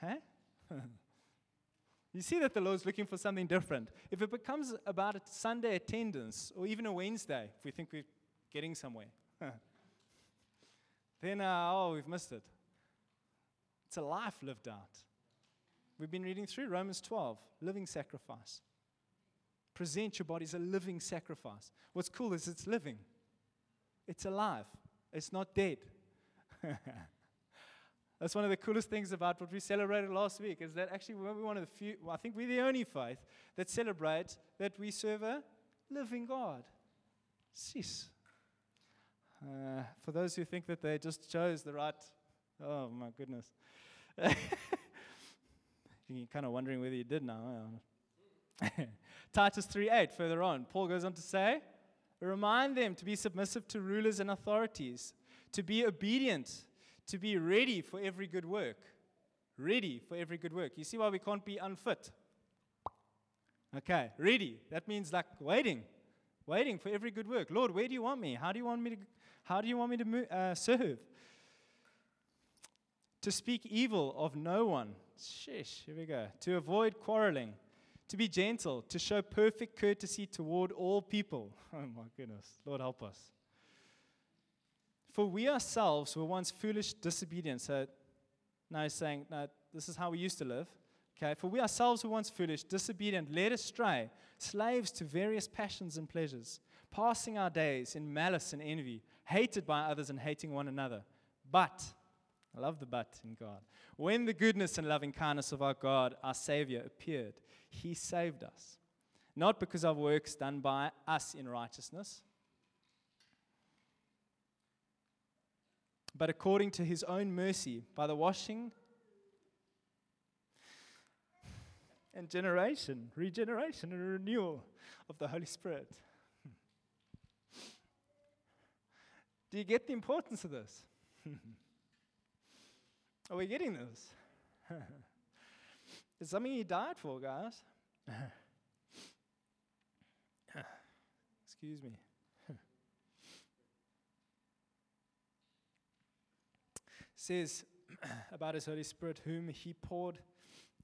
Huh? You see that the Lord's looking for something different. If it becomes about a Sunday attendance or even a Wednesday, if we think we're getting somewhere, then, uh, oh, we've missed it. It's a life lived out. We've been reading through Romans 12, living sacrifice. Present your body as a living sacrifice. What's cool is it's living, it's alive, it's not dead. That's one of the coolest things about what we celebrated last week is that actually we're one of the few, well, I think we're the only faith that celebrates that we serve a living God. Sis. Uh, for those who think that they just chose the right, oh my goodness. You're kind of wondering whether you did now. Titus 3:8 further on, Paul goes on to say, Remind them to be submissive to rulers and authorities, to be obedient to be ready for every good work. Ready for every good work. You see why we can't be unfit? Okay, ready. That means like waiting, waiting for every good work. Lord, where do you want me? How do you want me to? How do you want me to uh, serve? To speak evil of no one. Sheesh, here we go. To avoid quarreling. To be gentle. To show perfect courtesy toward all people. Oh my goodness. Lord, help us. For we ourselves were once foolish, disobedient. So now he's saying, no, this is how we used to live. Okay, for we ourselves were once foolish, disobedient, led astray, slaves to various passions and pleasures, passing our days in malice and envy, hated by others and hating one another. But, I love the but in God, when the goodness and loving kindness of our God, our Savior, appeared, He saved us. Not because of works done by us in righteousness, but according to his own mercy, by the washing and generation, regeneration and renewal of the Holy Spirit. Do you get the importance of this? Are we getting this? it's something he died for, guys. Excuse me. says about his Holy Spirit, whom he poured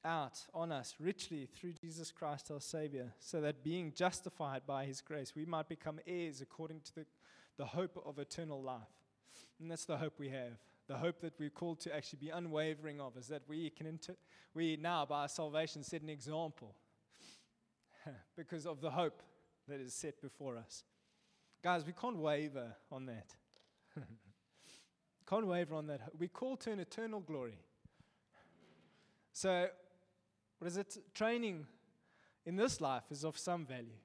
out on us richly through Jesus Christ our Savior, so that being justified by his grace, we might become heirs according to the, the hope of eternal life. And that's the hope we have. The hope that we're called to actually be unwavering of is that we can, inter- we now, by our salvation, set an example because of the hope that is set before us. Guys, we can't waver on that. can't waver on that. We call to an eternal glory. So, what is it? Training in this life is of some value.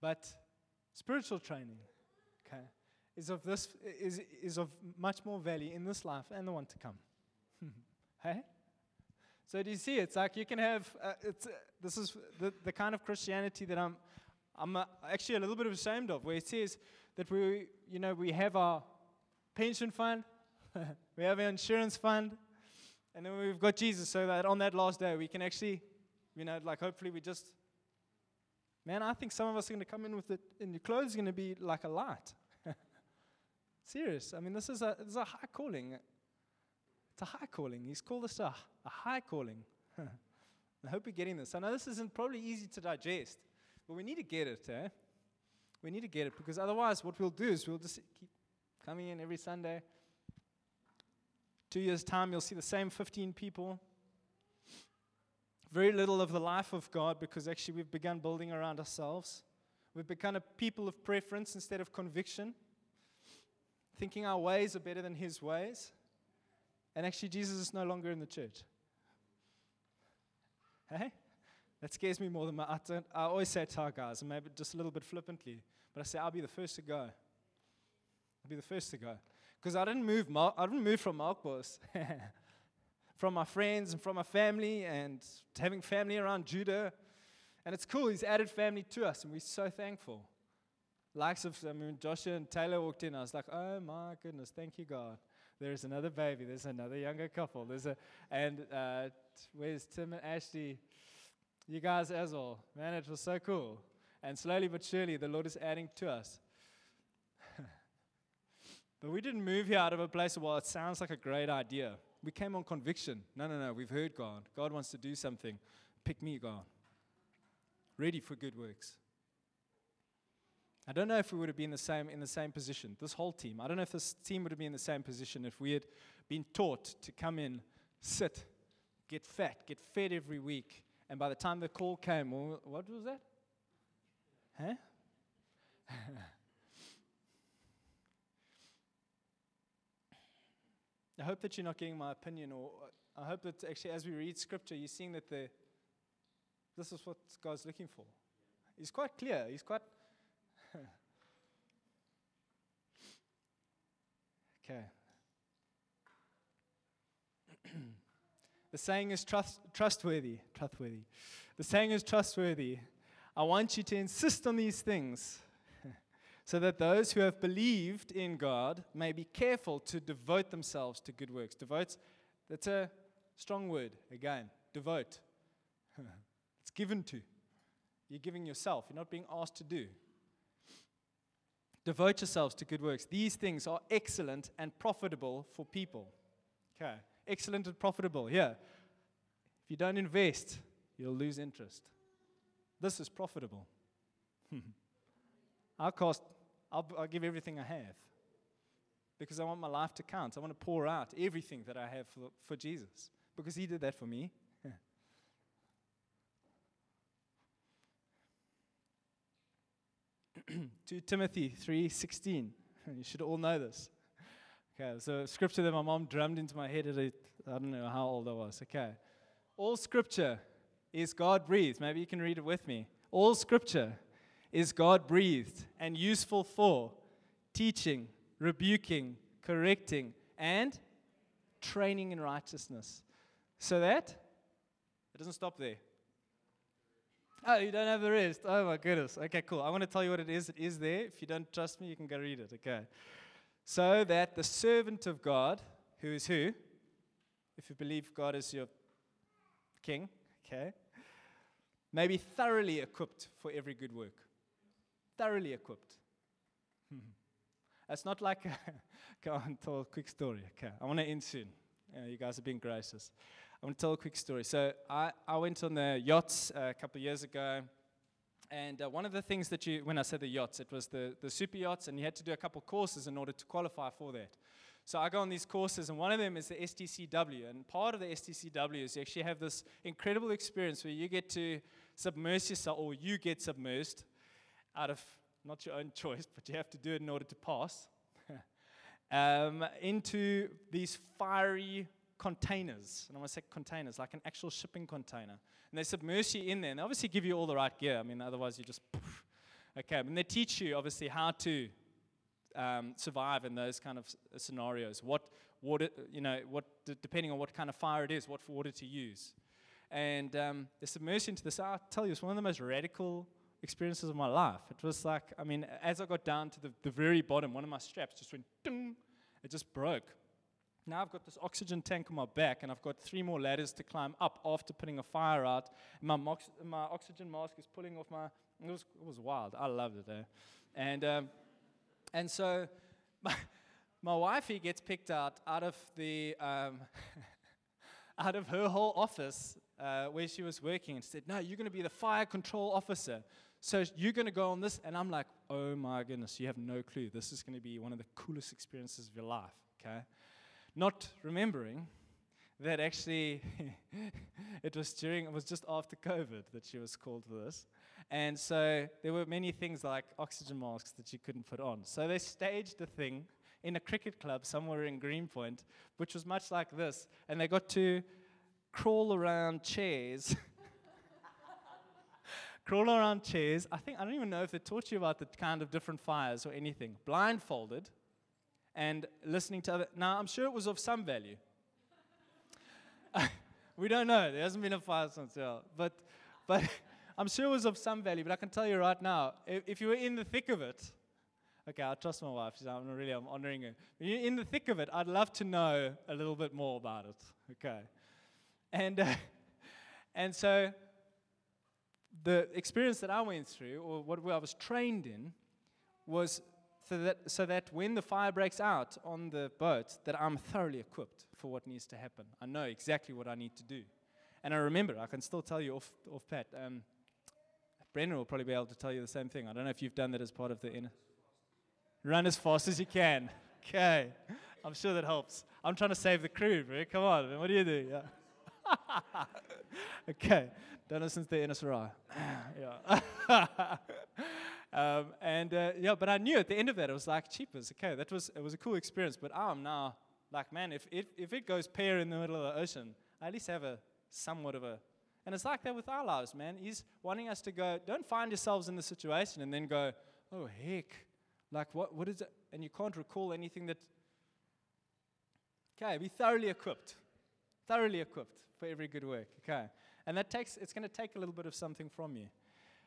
But spiritual training, is of this is, is of much more value in this life and the one to come. hey? So do you see? It's like you can have. Uh, it's uh, this is the, the kind of Christianity that I'm I'm uh, actually a little bit ashamed of, where it says that we you know we have our pension fund, we have our insurance fund, and then we've got Jesus, so that on that last day we can actually, you know, like hopefully we just. Man, I think some of us are going to come in with it, and your clothes are going to be like a light. Serious. I mean, this is a, this is a high calling. It's a high calling. He's called us a, a high calling. I hope you're getting this. I know this isn't probably easy to digest, but we need to get it, eh? We need to get it because otherwise, what we'll do is we'll just keep coming in every Sunday. Two years' time, you'll see the same 15 people. Very little of the life of God because actually we've begun building around ourselves. We've become a people of preference instead of conviction, thinking our ways are better than His ways. And actually, Jesus is no longer in the church. Hey? That scares me more than my. I, I always say to our guys, and maybe just a little bit flippantly, but I say, I'll be the first to go. I'll be the first to go. Because I didn't move, I didn't move from Melkbos. from my friends and from my family and having family around Judah. And it's cool, he's added family to us, and we're so thankful. Likes of, I mean, Joshua and Taylor walked in, I was like, oh my goodness, thank you, God. There's another baby, there's another younger couple, there's a, and uh, where's Tim and Ashley? You guys as well. Man, it was so cool. And slowly but surely, the Lord is adding to us. But we didn't move here out of a place well, it sounds like a great idea. We came on conviction. No, no, no, we've heard God. God wants to do something. Pick me, God. Ready for good works. I don't know if we would have been the same in the same position. This whole team. I don't know if this team would have been in the same position if we had been taught to come in, sit, get fat, get fed every week, and by the time the call came, what was that? Huh? I hope that you're not getting my opinion, or uh, I hope that actually, as we read scripture, you're seeing that the, this is what God's looking for. He's quite clear. He's quite. Okay. the saying is trust, trustworthy. Trustworthy. The saying is trustworthy. I want you to insist on these things so that those who have believed in God may be careful to devote themselves to good works. Devote, that's a strong word, again. Devote. it's given to. You're giving yourself, you're not being asked to do. Devote yourselves to good works. These things are excellent and profitable for people. Okay, excellent and profitable. Yeah. If you don't invest, you'll lose interest. This is profitable. I'll cost I'll, I'll give everything I have because I want my life to count. I want to pour out everything that I have for, for Jesus because He did that for me. to Timothy 3:16. You should all know this. Okay, so scripture that my mom drummed into my head at a, I don't know how old I was. Okay. All scripture is God breathed. Maybe you can read it with me. All scripture is God breathed and useful for teaching, rebuking, correcting, and training in righteousness. So that It doesn't stop there. Oh, you don't have the rest. Oh my goodness. Okay, cool. I want to tell you what it is. It is there. If you don't trust me, you can go read it. Okay. So that the servant of God, who is who? If you believe God is your king, okay, may be thoroughly equipped for every good work. Thoroughly equipped. It's not like, a, go on, tell a quick story. Okay, I want to end soon. Yeah, you guys are being gracious. I want to tell a quick story. So I, I went on the yachts uh, a couple of years ago. And uh, one of the things that you, when I said the yachts, it was the, the super yachts, and you had to do a couple courses in order to qualify for that. So I go on these courses, and one of them is the STCW. And part of the STCW is you actually have this incredible experience where you get to submerge yourself, or you get submerged out of not your own choice, but you have to do it in order to pass, um, into these fiery containers. And I want to say containers, like an actual shipping container. And they submerge you in there, and they obviously give you all the right gear. I mean, otherwise you just, okay. And they teach you, obviously, how to um, survive in those kind of scenarios. What water, you know, what depending on what kind of fire it is, what water to use. And um, they submerge into this. I'll tell you, it's one of the most radical experiences of my life. It was like, I mean, as I got down to the, the very bottom, one of my straps just went, ding, it just broke. Now I've got this oxygen tank on my back, and I've got three more ladders to climb up after putting a fire out. My, mox- my oxygen mask is pulling off my. It was, it was wild. I loved it. Eh? And, um, and so my, my wifey gets picked out out of the. Um, out of her whole office uh, where she was working and said, No, you're going to be the fire control officer. So you're going to go on this. And I'm like, Oh my goodness, you have no clue. This is going to be one of the coolest experiences of your life. Okay? Not remembering that actually it was during, it was just after COVID that she was called for this. And so there were many things like oxygen masks that she couldn't put on. So they staged a thing in a cricket club somewhere in Greenpoint, which was much like this. And they got to crawl around chairs. crawl around chairs. I think, I don't even know if they taught you about the kind of different fires or anything. Blindfolded and listening to other. Now, I'm sure it was of some value. we don't know. There hasn't been a fire since, yeah. But, but I'm sure it was of some value. But I can tell you right now, if, if you were in the thick of it, okay, I trust my wife. She's, I'm really, I'm honoring her. You're in the thick of it, I'd love to know a little bit more about it. Okay, and uh, and so the experience that I went through, or what I was trained in, was so that, so that when the fire breaks out on the boat, that I'm thoroughly equipped for what needs to happen. I know exactly what I need to do. And I remember, I can still tell you off, off pat. Um, will probably be able to tell you the same thing. I don't know if you've done that as part of the inner. Run as fast as you can. Okay. I'm sure that helps. I'm trying to save the crew, bro. Come on, man. What do you do? Yeah. okay. Done it since the NSRI. yeah. Um, and uh, yeah, but I knew at the end of that, it was like cheapers. Okay, that was it was a cool experience. But I'm now like, man, if it if it goes pear in the middle of the ocean, I at least have a somewhat of a. And it's like that with our lives, man. He's wanting us to go. Don't find yourselves in the situation and then go, oh heck, like what what is it? And you can't recall anything that. Okay, be thoroughly equipped, thoroughly equipped for every good work. Okay, and that takes it's going to take a little bit of something from you.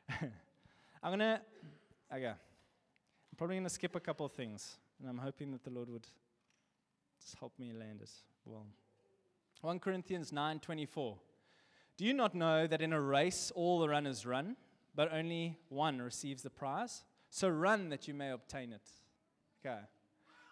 I'm gonna, okay. I'm probably gonna skip a couple of things, and I'm hoping that the Lord would just help me land as well. 1 Corinthians 9:24. Do you not know that in a race all the runners run, but only one receives the prize? So run that you may obtain it. Okay.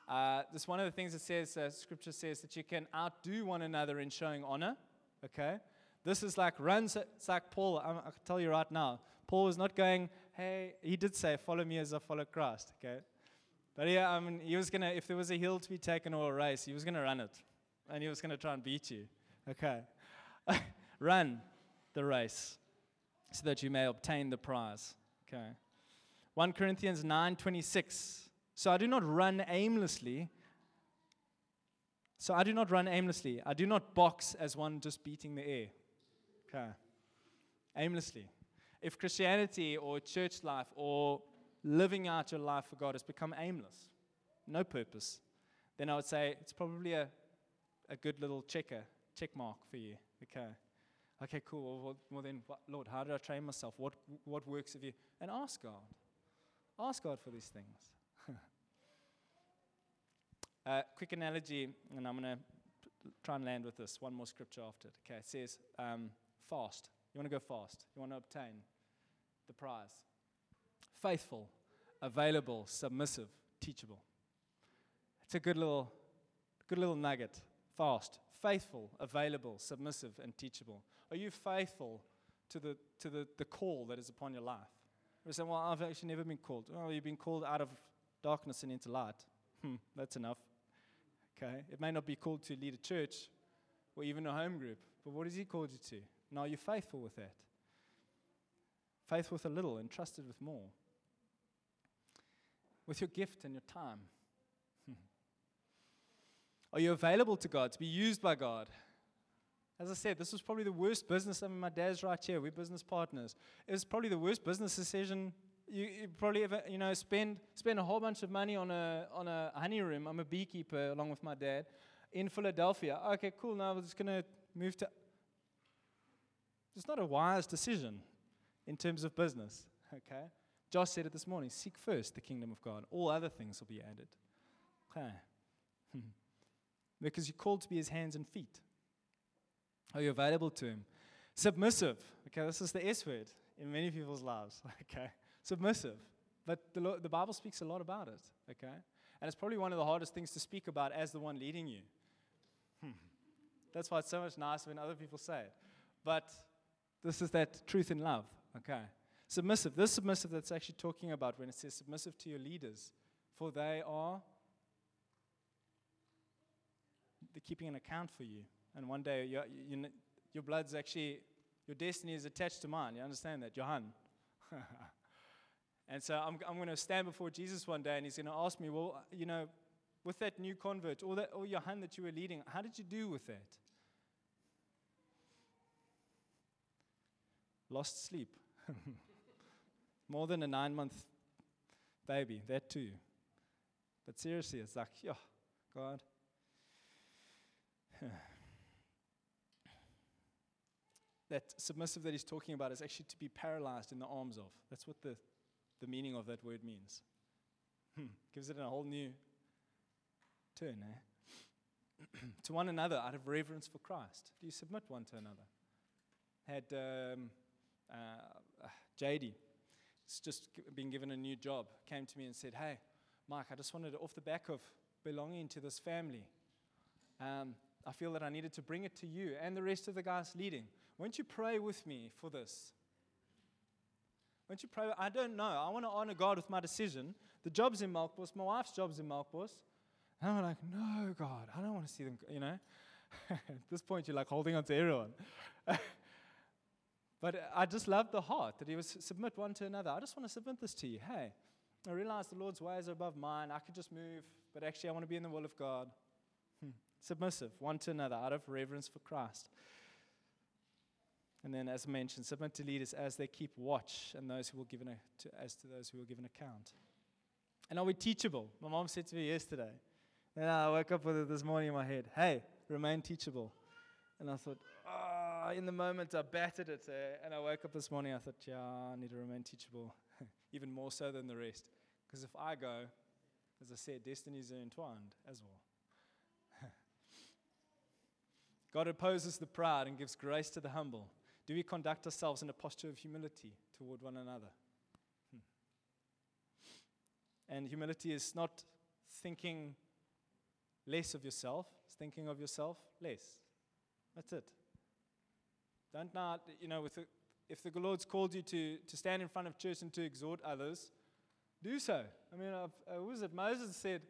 Uh, this one of the things that says, uh, Scripture says that you can outdo one another in showing honor. Okay. This is like runs. It's like Paul. I'm, I can tell you right now. Paul was not going, hey, he did say, follow me as I follow Christ, okay? But yeah, I mean, he was going to, if there was a hill to be taken or a race, he was going to run it. And he was going to try and beat you, okay? run the race so that you may obtain the prize, okay? 1 Corinthians 9.26. So I do not run aimlessly. So I do not run aimlessly. I do not box as one just beating the air. Okay. Aimlessly if Christianity or church life or living out your life for God has become aimless, no purpose, then I would say it's probably a, a good little checker, check mark for you. Okay. Okay, cool. Well, well, then, what, Lord, how do I train myself? What, what works have you? And ask God. Ask God for these things. uh, quick analogy, and I'm going to try and land with this. One more scripture after it. Okay, it says, um, fast. You want to go fast. You want to obtain the prize. Faithful, available, submissive, teachable. It's a good little, good little nugget. Fast, faithful, available, submissive, and teachable. Are you faithful to the, to the, the call that is upon your life? You say, well, I've actually never been called. Oh, you've been called out of darkness and into light. Hmm, that's enough. Okay. It may not be called to lead a church or even a home group, but what has He called you to? Now you're faithful with that. Faithful with a little and trusted with more. With your gift and your time. Are you available to God, to be used by God? As I said, this was probably the worst business. I mean, my dad's right here. We're business partners. It was probably the worst business decision you, you, probably ever, you know, spend spend a whole bunch of money on a on a honey room. I'm a beekeeper along with my dad in Philadelphia. Okay, cool. Now we're just gonna move to. It's not a wise decision in terms of business. Okay, Josh said it this morning. Seek first the kingdom of God. All other things will be added. Okay, because you're called to be His hands and feet. Are you available to Him? Submissive. Okay, this is the S word in many people's lives. Okay, submissive. But the, the Bible speaks a lot about it. Okay, and it's probably one of the hardest things to speak about as the one leading you. Hmm. That's why it's so much nicer when other people say it. But this is that truth in love. Okay, submissive. This submissive that's actually talking about when it says submissive to your leaders, for they are they're keeping an account for you. And one day, your, you, your blood's actually, your destiny is attached to mine. You understand that? Johan. and so I'm, I'm going to stand before Jesus one day and he's going to ask me, well, you know, with that new convert, all that, all Johan that you were leading, how did you do with that? Lost sleep. More than a nine month baby, that too. But seriously, it's like, yeah, God. that submissive that he's talking about is actually to be paralyzed in the arms of. That's what the, the meaning of that word means. Hmm. Gives it a whole new turn, eh? to one another out of reverence for Christ. Do you submit one to another? Had um, uh, JD, has just been given a new job, came to me and said, Hey, Mike, I just wanted off the back of belonging to this family. Um, I feel that I needed to bring it to you and the rest of the guys leading. Won't you pray with me for this? Won't you pray? I don't know. I want to honor God with my decision. The job's in Melkbos. My wife's job's in Melkbos. And I'm like, no, God, I don't want to see them, you know. At this point, you're like holding on to everyone. but I just love the heart that he was submit one to another. I just want to submit this to you. Hey, I realize the Lord's ways are above mine. I could just move, but actually, I want to be in the will of God. Hmm. Submissive one to another out of reverence for Christ. And then, as mentioned, submit to leaders as they keep watch, and those who will give an, to, as to those who will give an account. And are we teachable? My mom said to me yesterday. And I woke up with it this morning in my head. Hey, remain teachable. And I thought, oh, in the moment I battered it. Eh? And I woke up this morning. I thought, yeah, I need to remain teachable, even more so than the rest. Because if I go, as I said, destinies are entwined as well. God opposes the proud and gives grace to the humble. Do we conduct ourselves in a posture of humility toward one another? Hmm. And humility is not thinking less of yourself, it's thinking of yourself less. That's it. Don't not, you know, the, if the Lord's called you to, to stand in front of church and to exhort others, do so. I mean, uh, who was it? Moses said,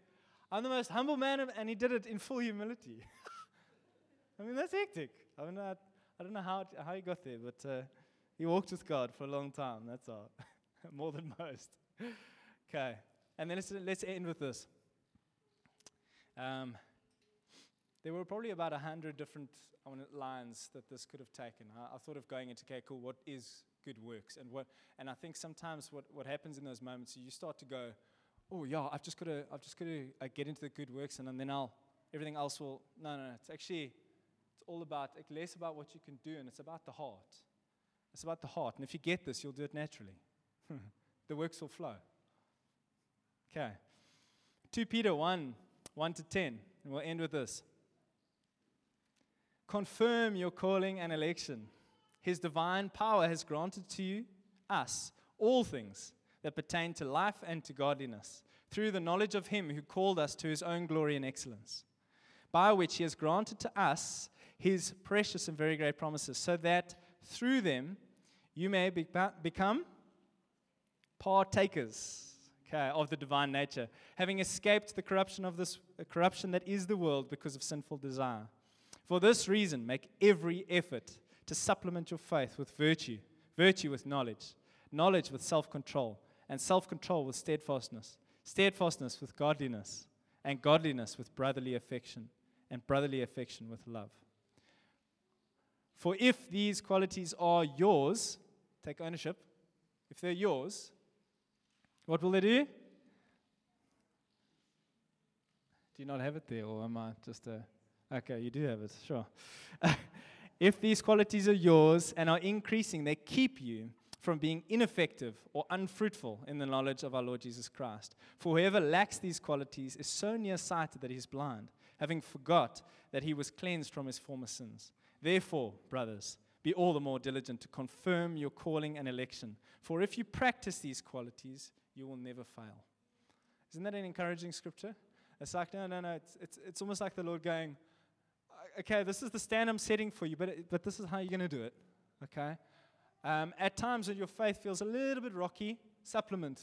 I'm the most humble man, and he did it in full humility. I mean, that's hectic. I mean, I, I don't know how, how he got there, but uh, he walked with God for a long time. That's all. More than most. okay. And then let's, let's end with this. Um, there were probably about a hundred different lines that this could have taken. I, I, thought of going into, okay, cool, what is good works? And, what, and I think sometimes what, what happens in those moments, is you start to go, oh, yeah, I've just got to, I've just got to uh, get into the good works and, and then I'll, everything else will, no, no, no. It's actually, it's all about, it's less about what you can do, and it's about the heart. It's about the heart. And if you get this, you'll do it naturally. the works will flow. Okay. 2 Peter 1 1 to 10. And we'll end with this. Confirm your calling and election. His divine power has granted to you, us, all things that pertain to life and to godliness, through the knowledge of Him who called us to His own glory and excellence, by which He has granted to us His precious and very great promises, so that through them you may be, become partakers okay, of the divine nature, having escaped the corruption of this corruption that is the world because of sinful desire. For this reason, make every effort to supplement your faith with virtue, virtue with knowledge, knowledge with self control, and self control with steadfastness, steadfastness with godliness, and godliness with brotherly affection, and brotherly affection with love. For if these qualities are yours, take ownership. If they're yours, what will they do? Do you not have it there, or am I just a. Okay, you do have it, sure. if these qualities are yours and are increasing, they keep you from being ineffective or unfruitful in the knowledge of our Lord Jesus Christ. For whoever lacks these qualities is so nearsighted that he is blind, having forgot that he was cleansed from his former sins. Therefore, brothers, be all the more diligent to confirm your calling and election. For if you practice these qualities, you will never fail. Isn't that an encouraging scripture? It's like, no, no, no. It's, it's, it's almost like the Lord going, okay, this is the stand I'm setting for you, but, but this is how you're going to do it. Okay? Um, at times when your faith feels a little bit rocky, supplement.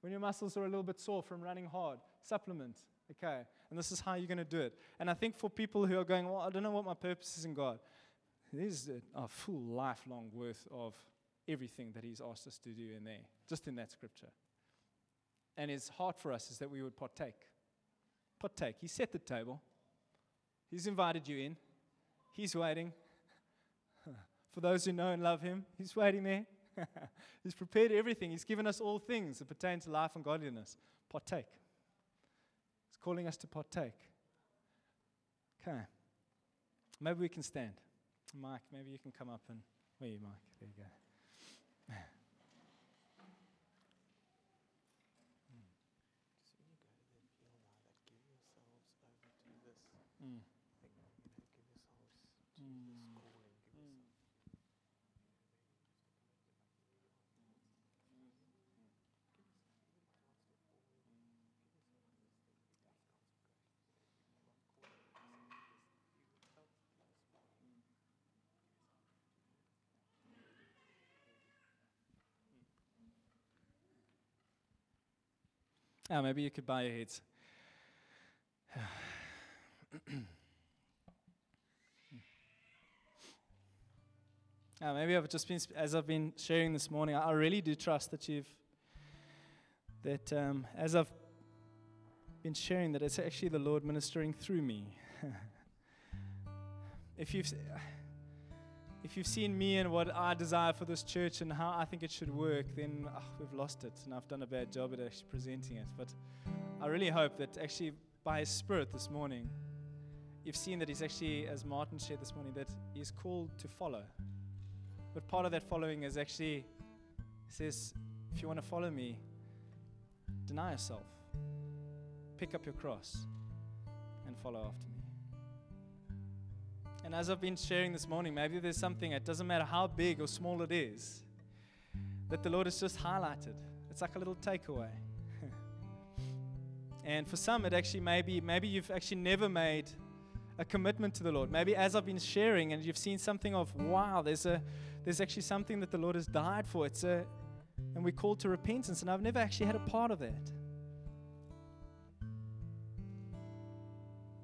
When your muscles are a little bit sore from running hard, supplement. Okay? And this is how you're going to do it. And I think for people who are going, well, I don't know what my purpose is in God, there's a, a full lifelong worth of everything that He's asked us to do in there, just in that scripture. And His heart for us is that we would partake. Partake. He set the table, He's invited you in, He's waiting. For those who know and love Him, He's waiting there. he's prepared everything. He's given us all things that pertain to life and godliness. Partake. He's calling us to partake. Okay. Maybe we can stand. Mike, maybe you can come up and. Where are you, Mike? There you go. Oh, maybe you could bow your heads. Uh, maybe I've just been, as I've been sharing this morning, I really do trust that you've, that um, as I've been sharing, that it's actually the Lord ministering through me. if you've, if you've seen me and what I desire for this church and how I think it should work, then oh, we've lost it. And I've done a bad job at actually presenting it. But I really hope that actually by His Spirit this morning, you've seen that He's actually, as Martin shared this morning, that He's called to follow. But part of that following is actually, says, if you want to follow me, deny yourself, pick up your cross, and follow after me. And as I've been sharing this morning, maybe there's something, it doesn't matter how big or small it is, that the Lord has just highlighted. It's like a little takeaway. and for some, it actually maybe, maybe you've actually never made a commitment to the Lord. Maybe as I've been sharing and you've seen something of, wow, there's a there's actually something that the Lord has died for. It's a and we're called to repentance, and I've never actually had a part of that.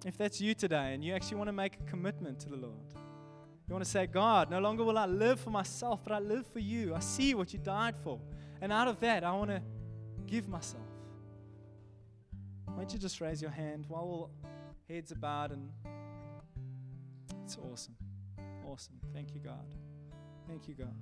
If that's you today and you actually want to make a commitment to the Lord, you want to say, God, no longer will I live for myself, but I live for you. I see what you died for. And out of that, I want to give myself. Why don't you just raise your hand while all heads are bowed and it's awesome. Awesome. Thank you, God. Thank you, God.